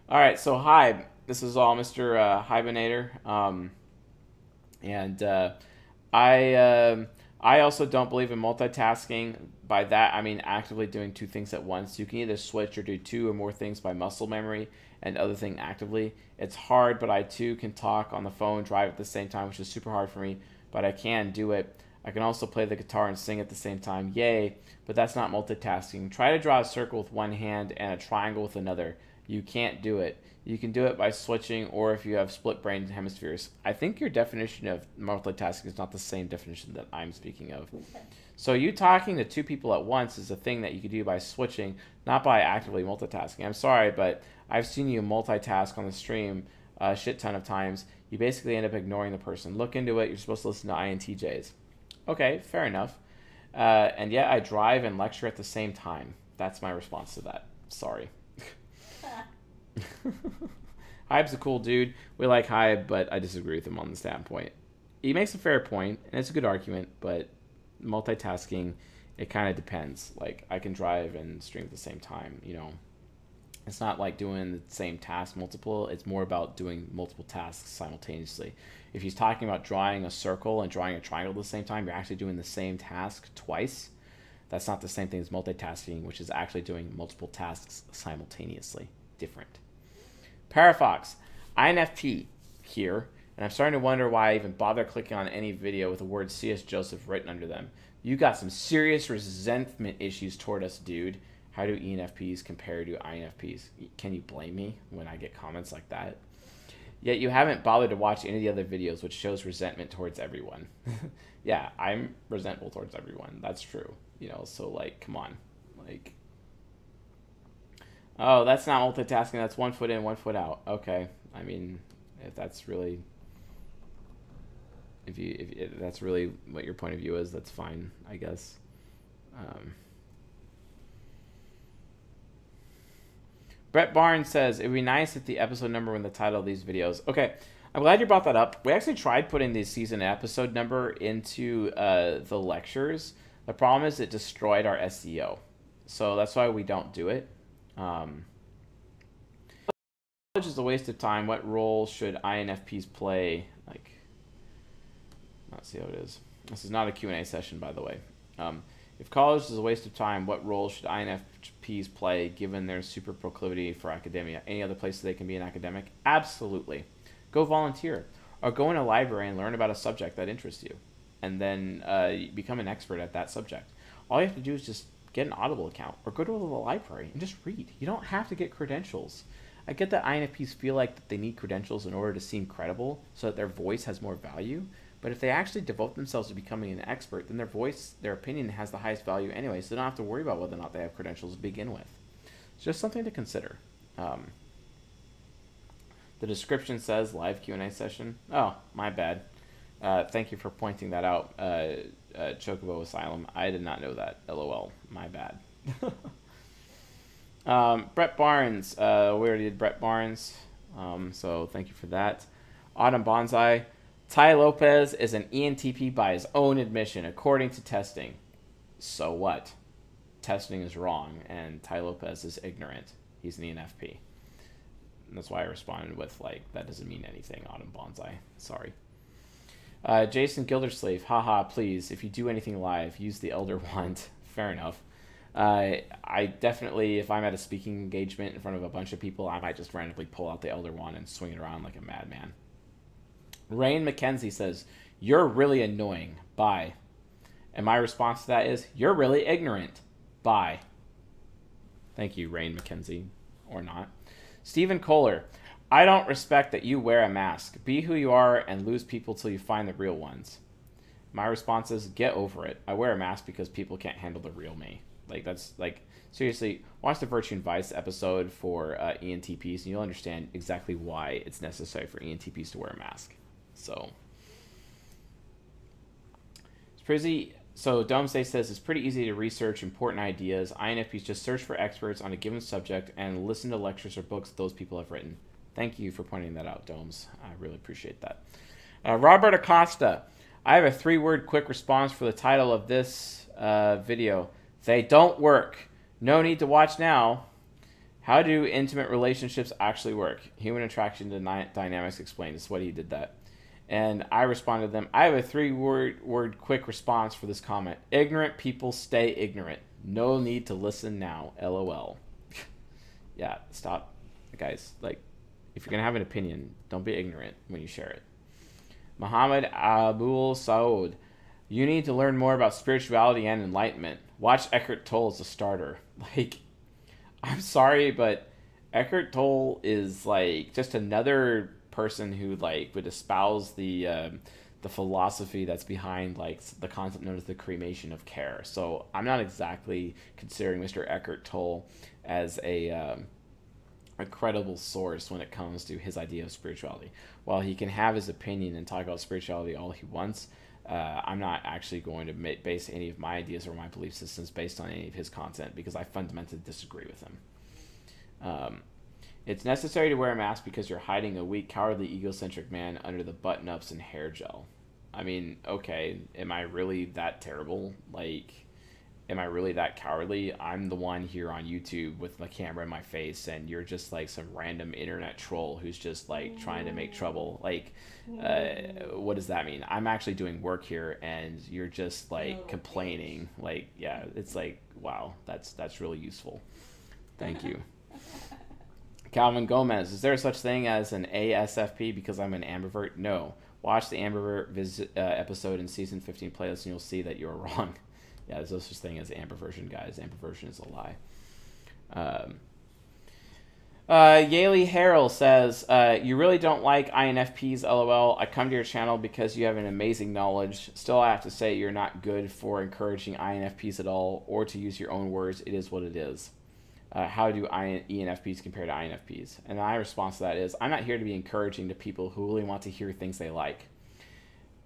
All right, so hi, this is all Mr. Uh, Hibernator, um, and uh, I uh, I also don't believe in multitasking. By that, I mean actively doing two things at once. You can either switch or do two or more things by muscle memory and other thing actively. It's hard, but I too can talk on the phone, drive at the same time, which is super hard for me, but I can do it. I can also play the guitar and sing at the same time. Yay, but that's not multitasking. Try to draw a circle with one hand and a triangle with another. You can't do it. You can do it by switching or if you have split brain hemispheres. I think your definition of multitasking is not the same definition that I'm speaking of. So you talking to two people at once is a thing that you could do by switching, not by actively multitasking. I'm sorry, but I've seen you multitask on the stream a shit ton of times. You basically end up ignoring the person. Look into it. You're supposed to listen to INTJs. Okay, fair enough. Uh, and yet I drive and lecture at the same time. That's my response to that. Sorry. <laughs> Hybe's a cool dude. We like Hybe, but I disagree with him on the standpoint. He makes a fair point, and it's a good argument, but multitasking, it kind of depends. Like, I can drive and stream at the same time, you know. It's not like doing the same task multiple, it's more about doing multiple tasks simultaneously if he's talking about drawing a circle and drawing a triangle at the same time, you're actually doing the same task twice. That's not the same thing as multitasking, which is actually doing multiple tasks simultaneously. Different. Parafox, INFP here, and I'm starting to wonder why I even bother clicking on any video with the word C.S. Joseph written under them. You got some serious resentment issues toward us, dude. How do ENFPs compare to INFPs? Can you blame me when I get comments like that? Yet you haven't bothered to watch any of the other videos, which shows resentment towards everyone. <laughs> yeah, I'm resentful towards everyone. That's true. You know, so like, come on, like. Oh, that's not multitasking. That's one foot in, one foot out. Okay, I mean, if that's really, if you if, if that's really what your point of view is, that's fine, I guess. Um, Brett Barnes says it would be nice if the episode number in the title of these videos. Okay, I'm glad you brought that up. We actually tried putting the season episode number into uh, the lectures. The problem is it destroyed our SEO, so that's why we don't do it. Um, college is a waste of time. What role should INFPs play? Like, let's see how it is. This is not a Q&A session, by the way. Um, if college is a waste of time, what role should INFPs play given their super proclivity for academia? Any other places they can be an academic? Absolutely. Go volunteer or go in a library and learn about a subject that interests you and then uh, become an expert at that subject. All you have to do is just get an Audible account or go to the library and just read. You don't have to get credentials. I get that INFPs feel like that they need credentials in order to seem credible so that their voice has more value, but if they actually devote themselves to becoming an expert, then their voice, their opinion has the highest value anyway, so they don't have to worry about whether or not they have credentials to begin with. It's just something to consider. Um, the description says live Q&A session. Oh, my bad. Uh, thank you for pointing that out, uh, uh, Chocobo Asylum. I did not know that. LOL. My bad. <laughs> um, Brett Barnes. Uh, we already did Brett Barnes. Um, so thank you for that. Autumn Bonsai. Tai Lopez is an ENTP by his own admission, according to testing. So what? Testing is wrong, and Tai Lopez is ignorant. He's an ENFP. And that's why I responded with, like, that doesn't mean anything, Autumn Bonsai. Sorry. Uh, Jason Gilderslave, haha, please, if you do anything live, use the Elder <laughs> Wand. Fair enough. Uh, I definitely, if I'm at a speaking engagement in front of a bunch of people, I might just randomly pull out the Elder Wand and swing it around like a madman. Rain McKenzie says, You're really annoying. Bye. And my response to that is, You're really ignorant. Bye. Thank you, Rain McKenzie. Or not. Stephen Kohler, I don't respect that you wear a mask. Be who you are and lose people till you find the real ones. My response is get over it. I wear a mask because people can't handle the real me. Like that's like seriously, watch the Virtue and Vice episode for uh, ENTPs and you'll understand exactly why it's necessary for ENTPs to wear a mask. So it's pretty. So Domesday says it's pretty easy to research important ideas. INFPs just search for experts on a given subject and listen to lectures or books those people have written. Thank you for pointing that out, Domes. I really appreciate that. Uh, Robert Acosta. I have a three word quick response for the title of this uh, video. They don't work. No need to watch now. How do intimate relationships actually work? Human attraction dynamics explained. Is what he did that. And I responded to them. I have a three word word quick response for this comment. Ignorant people stay ignorant. No need to listen now. LOL. <laughs> yeah, stop. Guys, like if you're going to have an opinion, don't be ignorant when you share it. Muhammad Abul Saud. You need to learn more about spirituality and enlightenment. Watch Eckhart Tolle as a starter. <laughs> Like, I'm sorry, but Eckhart Tolle is like just another person who like would espouse the um, the philosophy that's behind like the concept known as the cremation of care. So I'm not exactly considering Mr. Eckhart Tolle as a um, a credible source when it comes to his idea of spirituality. While he can have his opinion and talk about spirituality all he wants, uh, I'm not actually going to base any of my ideas or my belief systems based on any of his content because I fundamentally disagree with him. Um, it's necessary to wear a mask because you're hiding a weak, cowardly, egocentric man under the button ups and hair gel. I mean, okay, am I really that terrible? Like, am I really that cowardly? I'm the one here on YouTube with the camera in my face, and you're just like some random internet troll who's just like trying to make trouble. Like, uh, what does that mean? I'm actually doing work here, and you're just like complaining. Like, yeah, it's like, wow, that's that's really useful. Thank you. <laughs> Calvin Gomez, is there such thing as an ASFP because I'm an ambivert? No. Watch the ambivert visit, uh, episode in season 15 playlist, and you'll see that you're <laughs> wrong yeah, there's no such thing as ambiversion, guys. Ambiversion is a lie. Um, uh, Yaley Harrell says, uh, You really don't like INFPs, lol. I come to your channel because you have an amazing knowledge. Still, I have to say, you're not good for encouraging INFPs at all, or to use your own words, it is what it is. Uh, how do ENFPs compare to INFPs? And my response to that is, I'm not here to be encouraging to people who really want to hear things they like.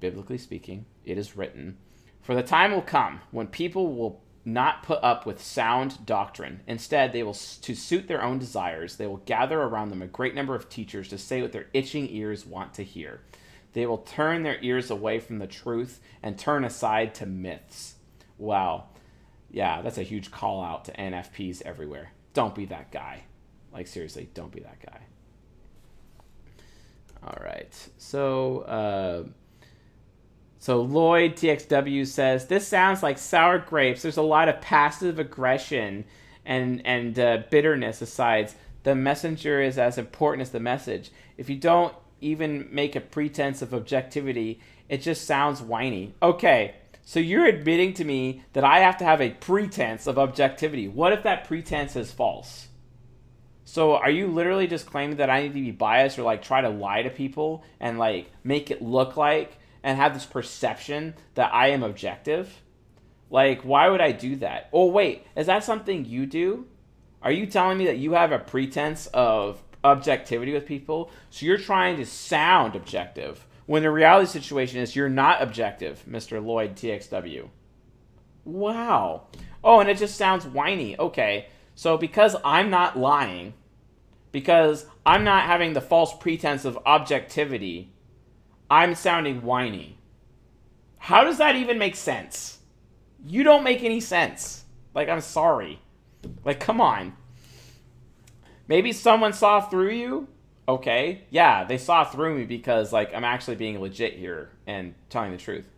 Biblically speaking, it is written, for the time will come when people will not put up with sound doctrine. Instead, they will, to suit their own desires, they will gather around them a great number of teachers to say what their itching ears want to hear. They will turn their ears away from the truth and turn aside to myths. Wow. Yeah, that's a huge call out to NFPs everywhere. Don't be that guy. Like, seriously, don't be that guy. All right. So, uh, so Lloyd TXW says this sounds like sour grapes. There's a lot of passive aggression and and uh, bitterness. Aside, the messenger is as important as the message. If you don't even make a pretense of objectivity, it just sounds whiny. Okay, so you're admitting to me that I have to have a pretense of objectivity. What if that pretense is false? So are you literally just claiming that I need to be biased or like try to lie to people and like make it look like and have this perception that I am objective. Like, why would I do that? Oh, wait, is that something you do? Are you telling me that you have a pretense of objectivity with people? So you're trying to sound objective when the reality situation is you're not objective, Mr. Lloyd TXW. Wow. Oh, and it just sounds whiny. Okay. So because I'm not lying, because I'm not having the false pretense of objectivity, I'm sounding whiny. How does that even make sense? You don't make any sense. Like, I'm sorry. Like, come on. Maybe someone saw through you, Okay, yeah, they saw through me because like I'm actually being legit here and telling the truth.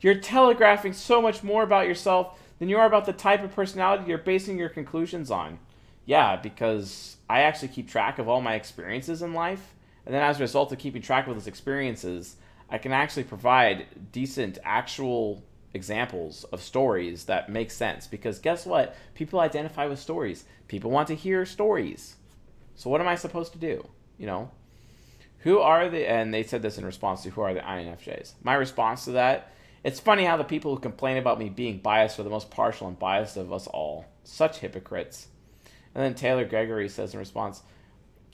You're telegraphing so much more about yourself than you are about the type of personality you're basing your conclusions on. Yeah, because I actually keep track of all my experiences in life, and then as a result of keeping track of those experiences, I can actually provide decent actual examples of stories that make sense because guess what? People identify with stories. People want to hear stories. So what am I supposed to do? You know, who are the and they said this in response to who are the INFJs. My response to that, it's funny how the people who complain about me being biased are the most partial and biased of us all. Such hypocrites. And then Taylor Gregory says in response,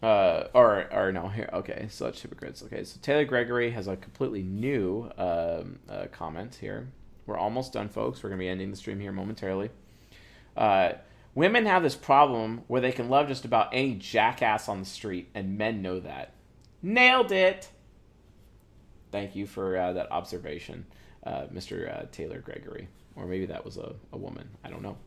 uh, or or no, here okay, such hypocrites. Okay, so Taylor Gregory has a completely new um, uh, comment here. We're almost done, folks. We're gonna be ending the stream here momentarily. Uh, women have this problem where they can love just about any jackass on the street, and men know that. Nailed it. Thank you for uh, that observation, uh, Mr. Uh, Taylor Gregory, or maybe that was a, a woman. I don't know.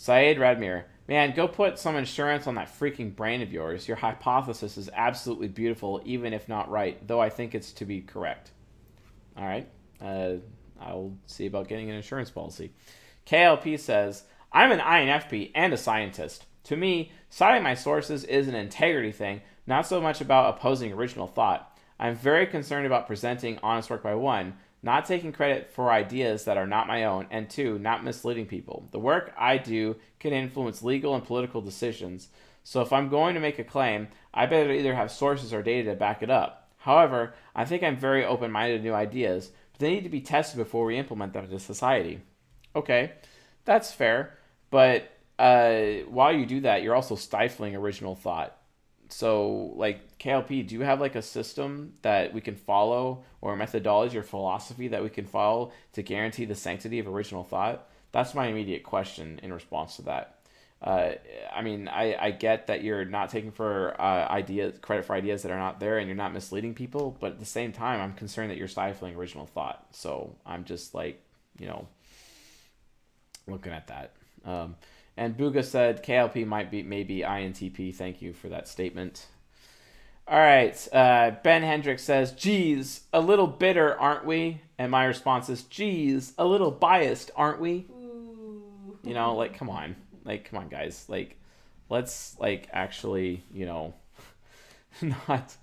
Saeed Radmir, man, go put some insurance on that freaking brain of yours. Your hypothesis is absolutely beautiful, even if not right, though I think it's to be correct. All right. Uh, I'll see about getting an insurance policy. KLP says, I'm an INFP and a scientist. To me, citing my sources is an integrity thing, not so much about opposing original thought. I'm very concerned about presenting honest work by one, not taking credit for ideas that are not my own, and two, not misleading people. The work I do can influence legal and political decisions, so if I'm going to make a claim, I better either have sources or data to back it up. However, I think I'm very open minded to new ideas, but they need to be tested before we implement them into society. Okay, that's fair, but uh, while you do that, you're also stifling original thought. So, like KLP, do you have like a system that we can follow, or a methodology or philosophy that we can follow to guarantee the sanctity of original thought? That's my immediate question in response to that. Uh, I mean, I, I get that you're not taking for uh, ideas credit for ideas that are not there, and you're not misleading people. But at the same time, I'm concerned that you're stifling original thought. So I'm just like, you know, looking at that. Um, and Buga said KLP might be maybe INTP. Thank you for that statement. All right. Uh, ben Hendricks says, "Geez, a little bitter, aren't we?" And my response is, "Geez, a little biased, aren't we?" Ooh. You know, like, come on, like, come on, guys, like, let's like actually, you know, <laughs> not,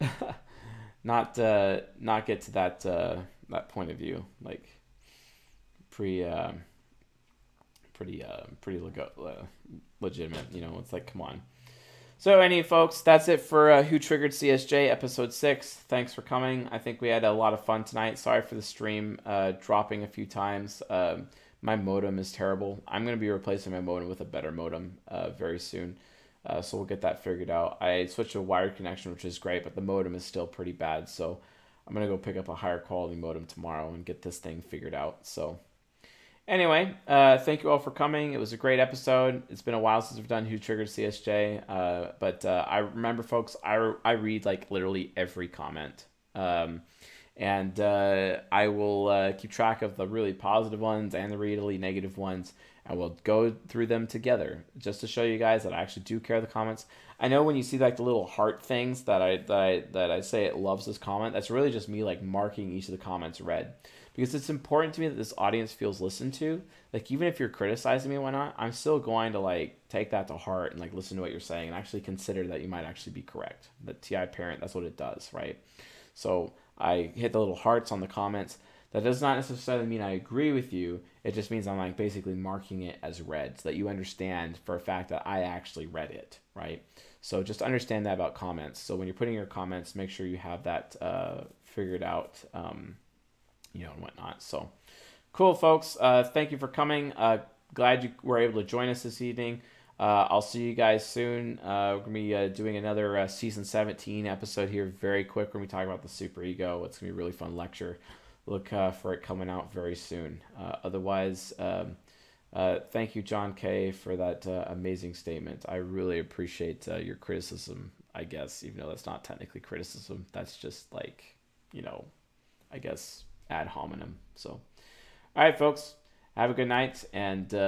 <laughs> not, uh, not get to that uh, that point of view, like, pre. Uh, pretty uh, pretty lego- uh, legitimate. You know, it's like come on. So, any folks, that's it for uh, Who Triggered CSJ episode six. Thanks for coming. I think we had a lot of fun tonight. Sorry for the stream uh, dropping a few times. Um, my modem is terrible. I'm going to be replacing my modem with a better modem uh, very soon. Uh, so we'll get that figured out. I switched to a wired connection, which is great, but the modem is still pretty bad. So I'm going to go pick up a higher quality modem tomorrow and get this thing figured out. So Anyway, uh, thank you all for coming. It was a great episode. It's been a while since we've done Who Triggered CSJ, uh, but uh, I remember, folks, I, I read like literally every comment. Um, and uh, I will uh, keep track of the really positive ones and the really negative ones, and we'll go through them together just to show you guys that I actually do care the comments. I know when you see like the little heart things that I that I that I say it loves this comment, that's really just me like marking each of the comments red because it's important to me that this audience feels listened to. Like even if you're criticizing me and whatnot, I'm still going to like take that to heart and like listen to what you're saying and actually consider that you might actually be correct. The TI parent, that's what it does, right? So I hit the little hearts on the comments. That does not necessarily mean I agree with you. It just means I'm like basically marking it as read so that you understand for a fact that I actually read it, right? So just understand that about comments. So when you're putting your comments, make sure you have that uh, figured out. Um, you know, and whatnot. So cool, folks. Uh, thank you for coming. Uh, glad you were able to join us this evening. Uh, I'll see you guys soon. Uh, we're gonna be uh, doing another uh, season 17 episode here very quick. We're gonna be talking about the super ego. It's gonna be a really fun lecture. Look uh, for it coming out very soon. Uh, otherwise, um, uh, thank you, John K, for that amazing statement. I really appreciate your criticism. I guess even though that's not technically criticism, that's just like you know, I guess ad hominem. So, all right, folks, have a good night and. Uh,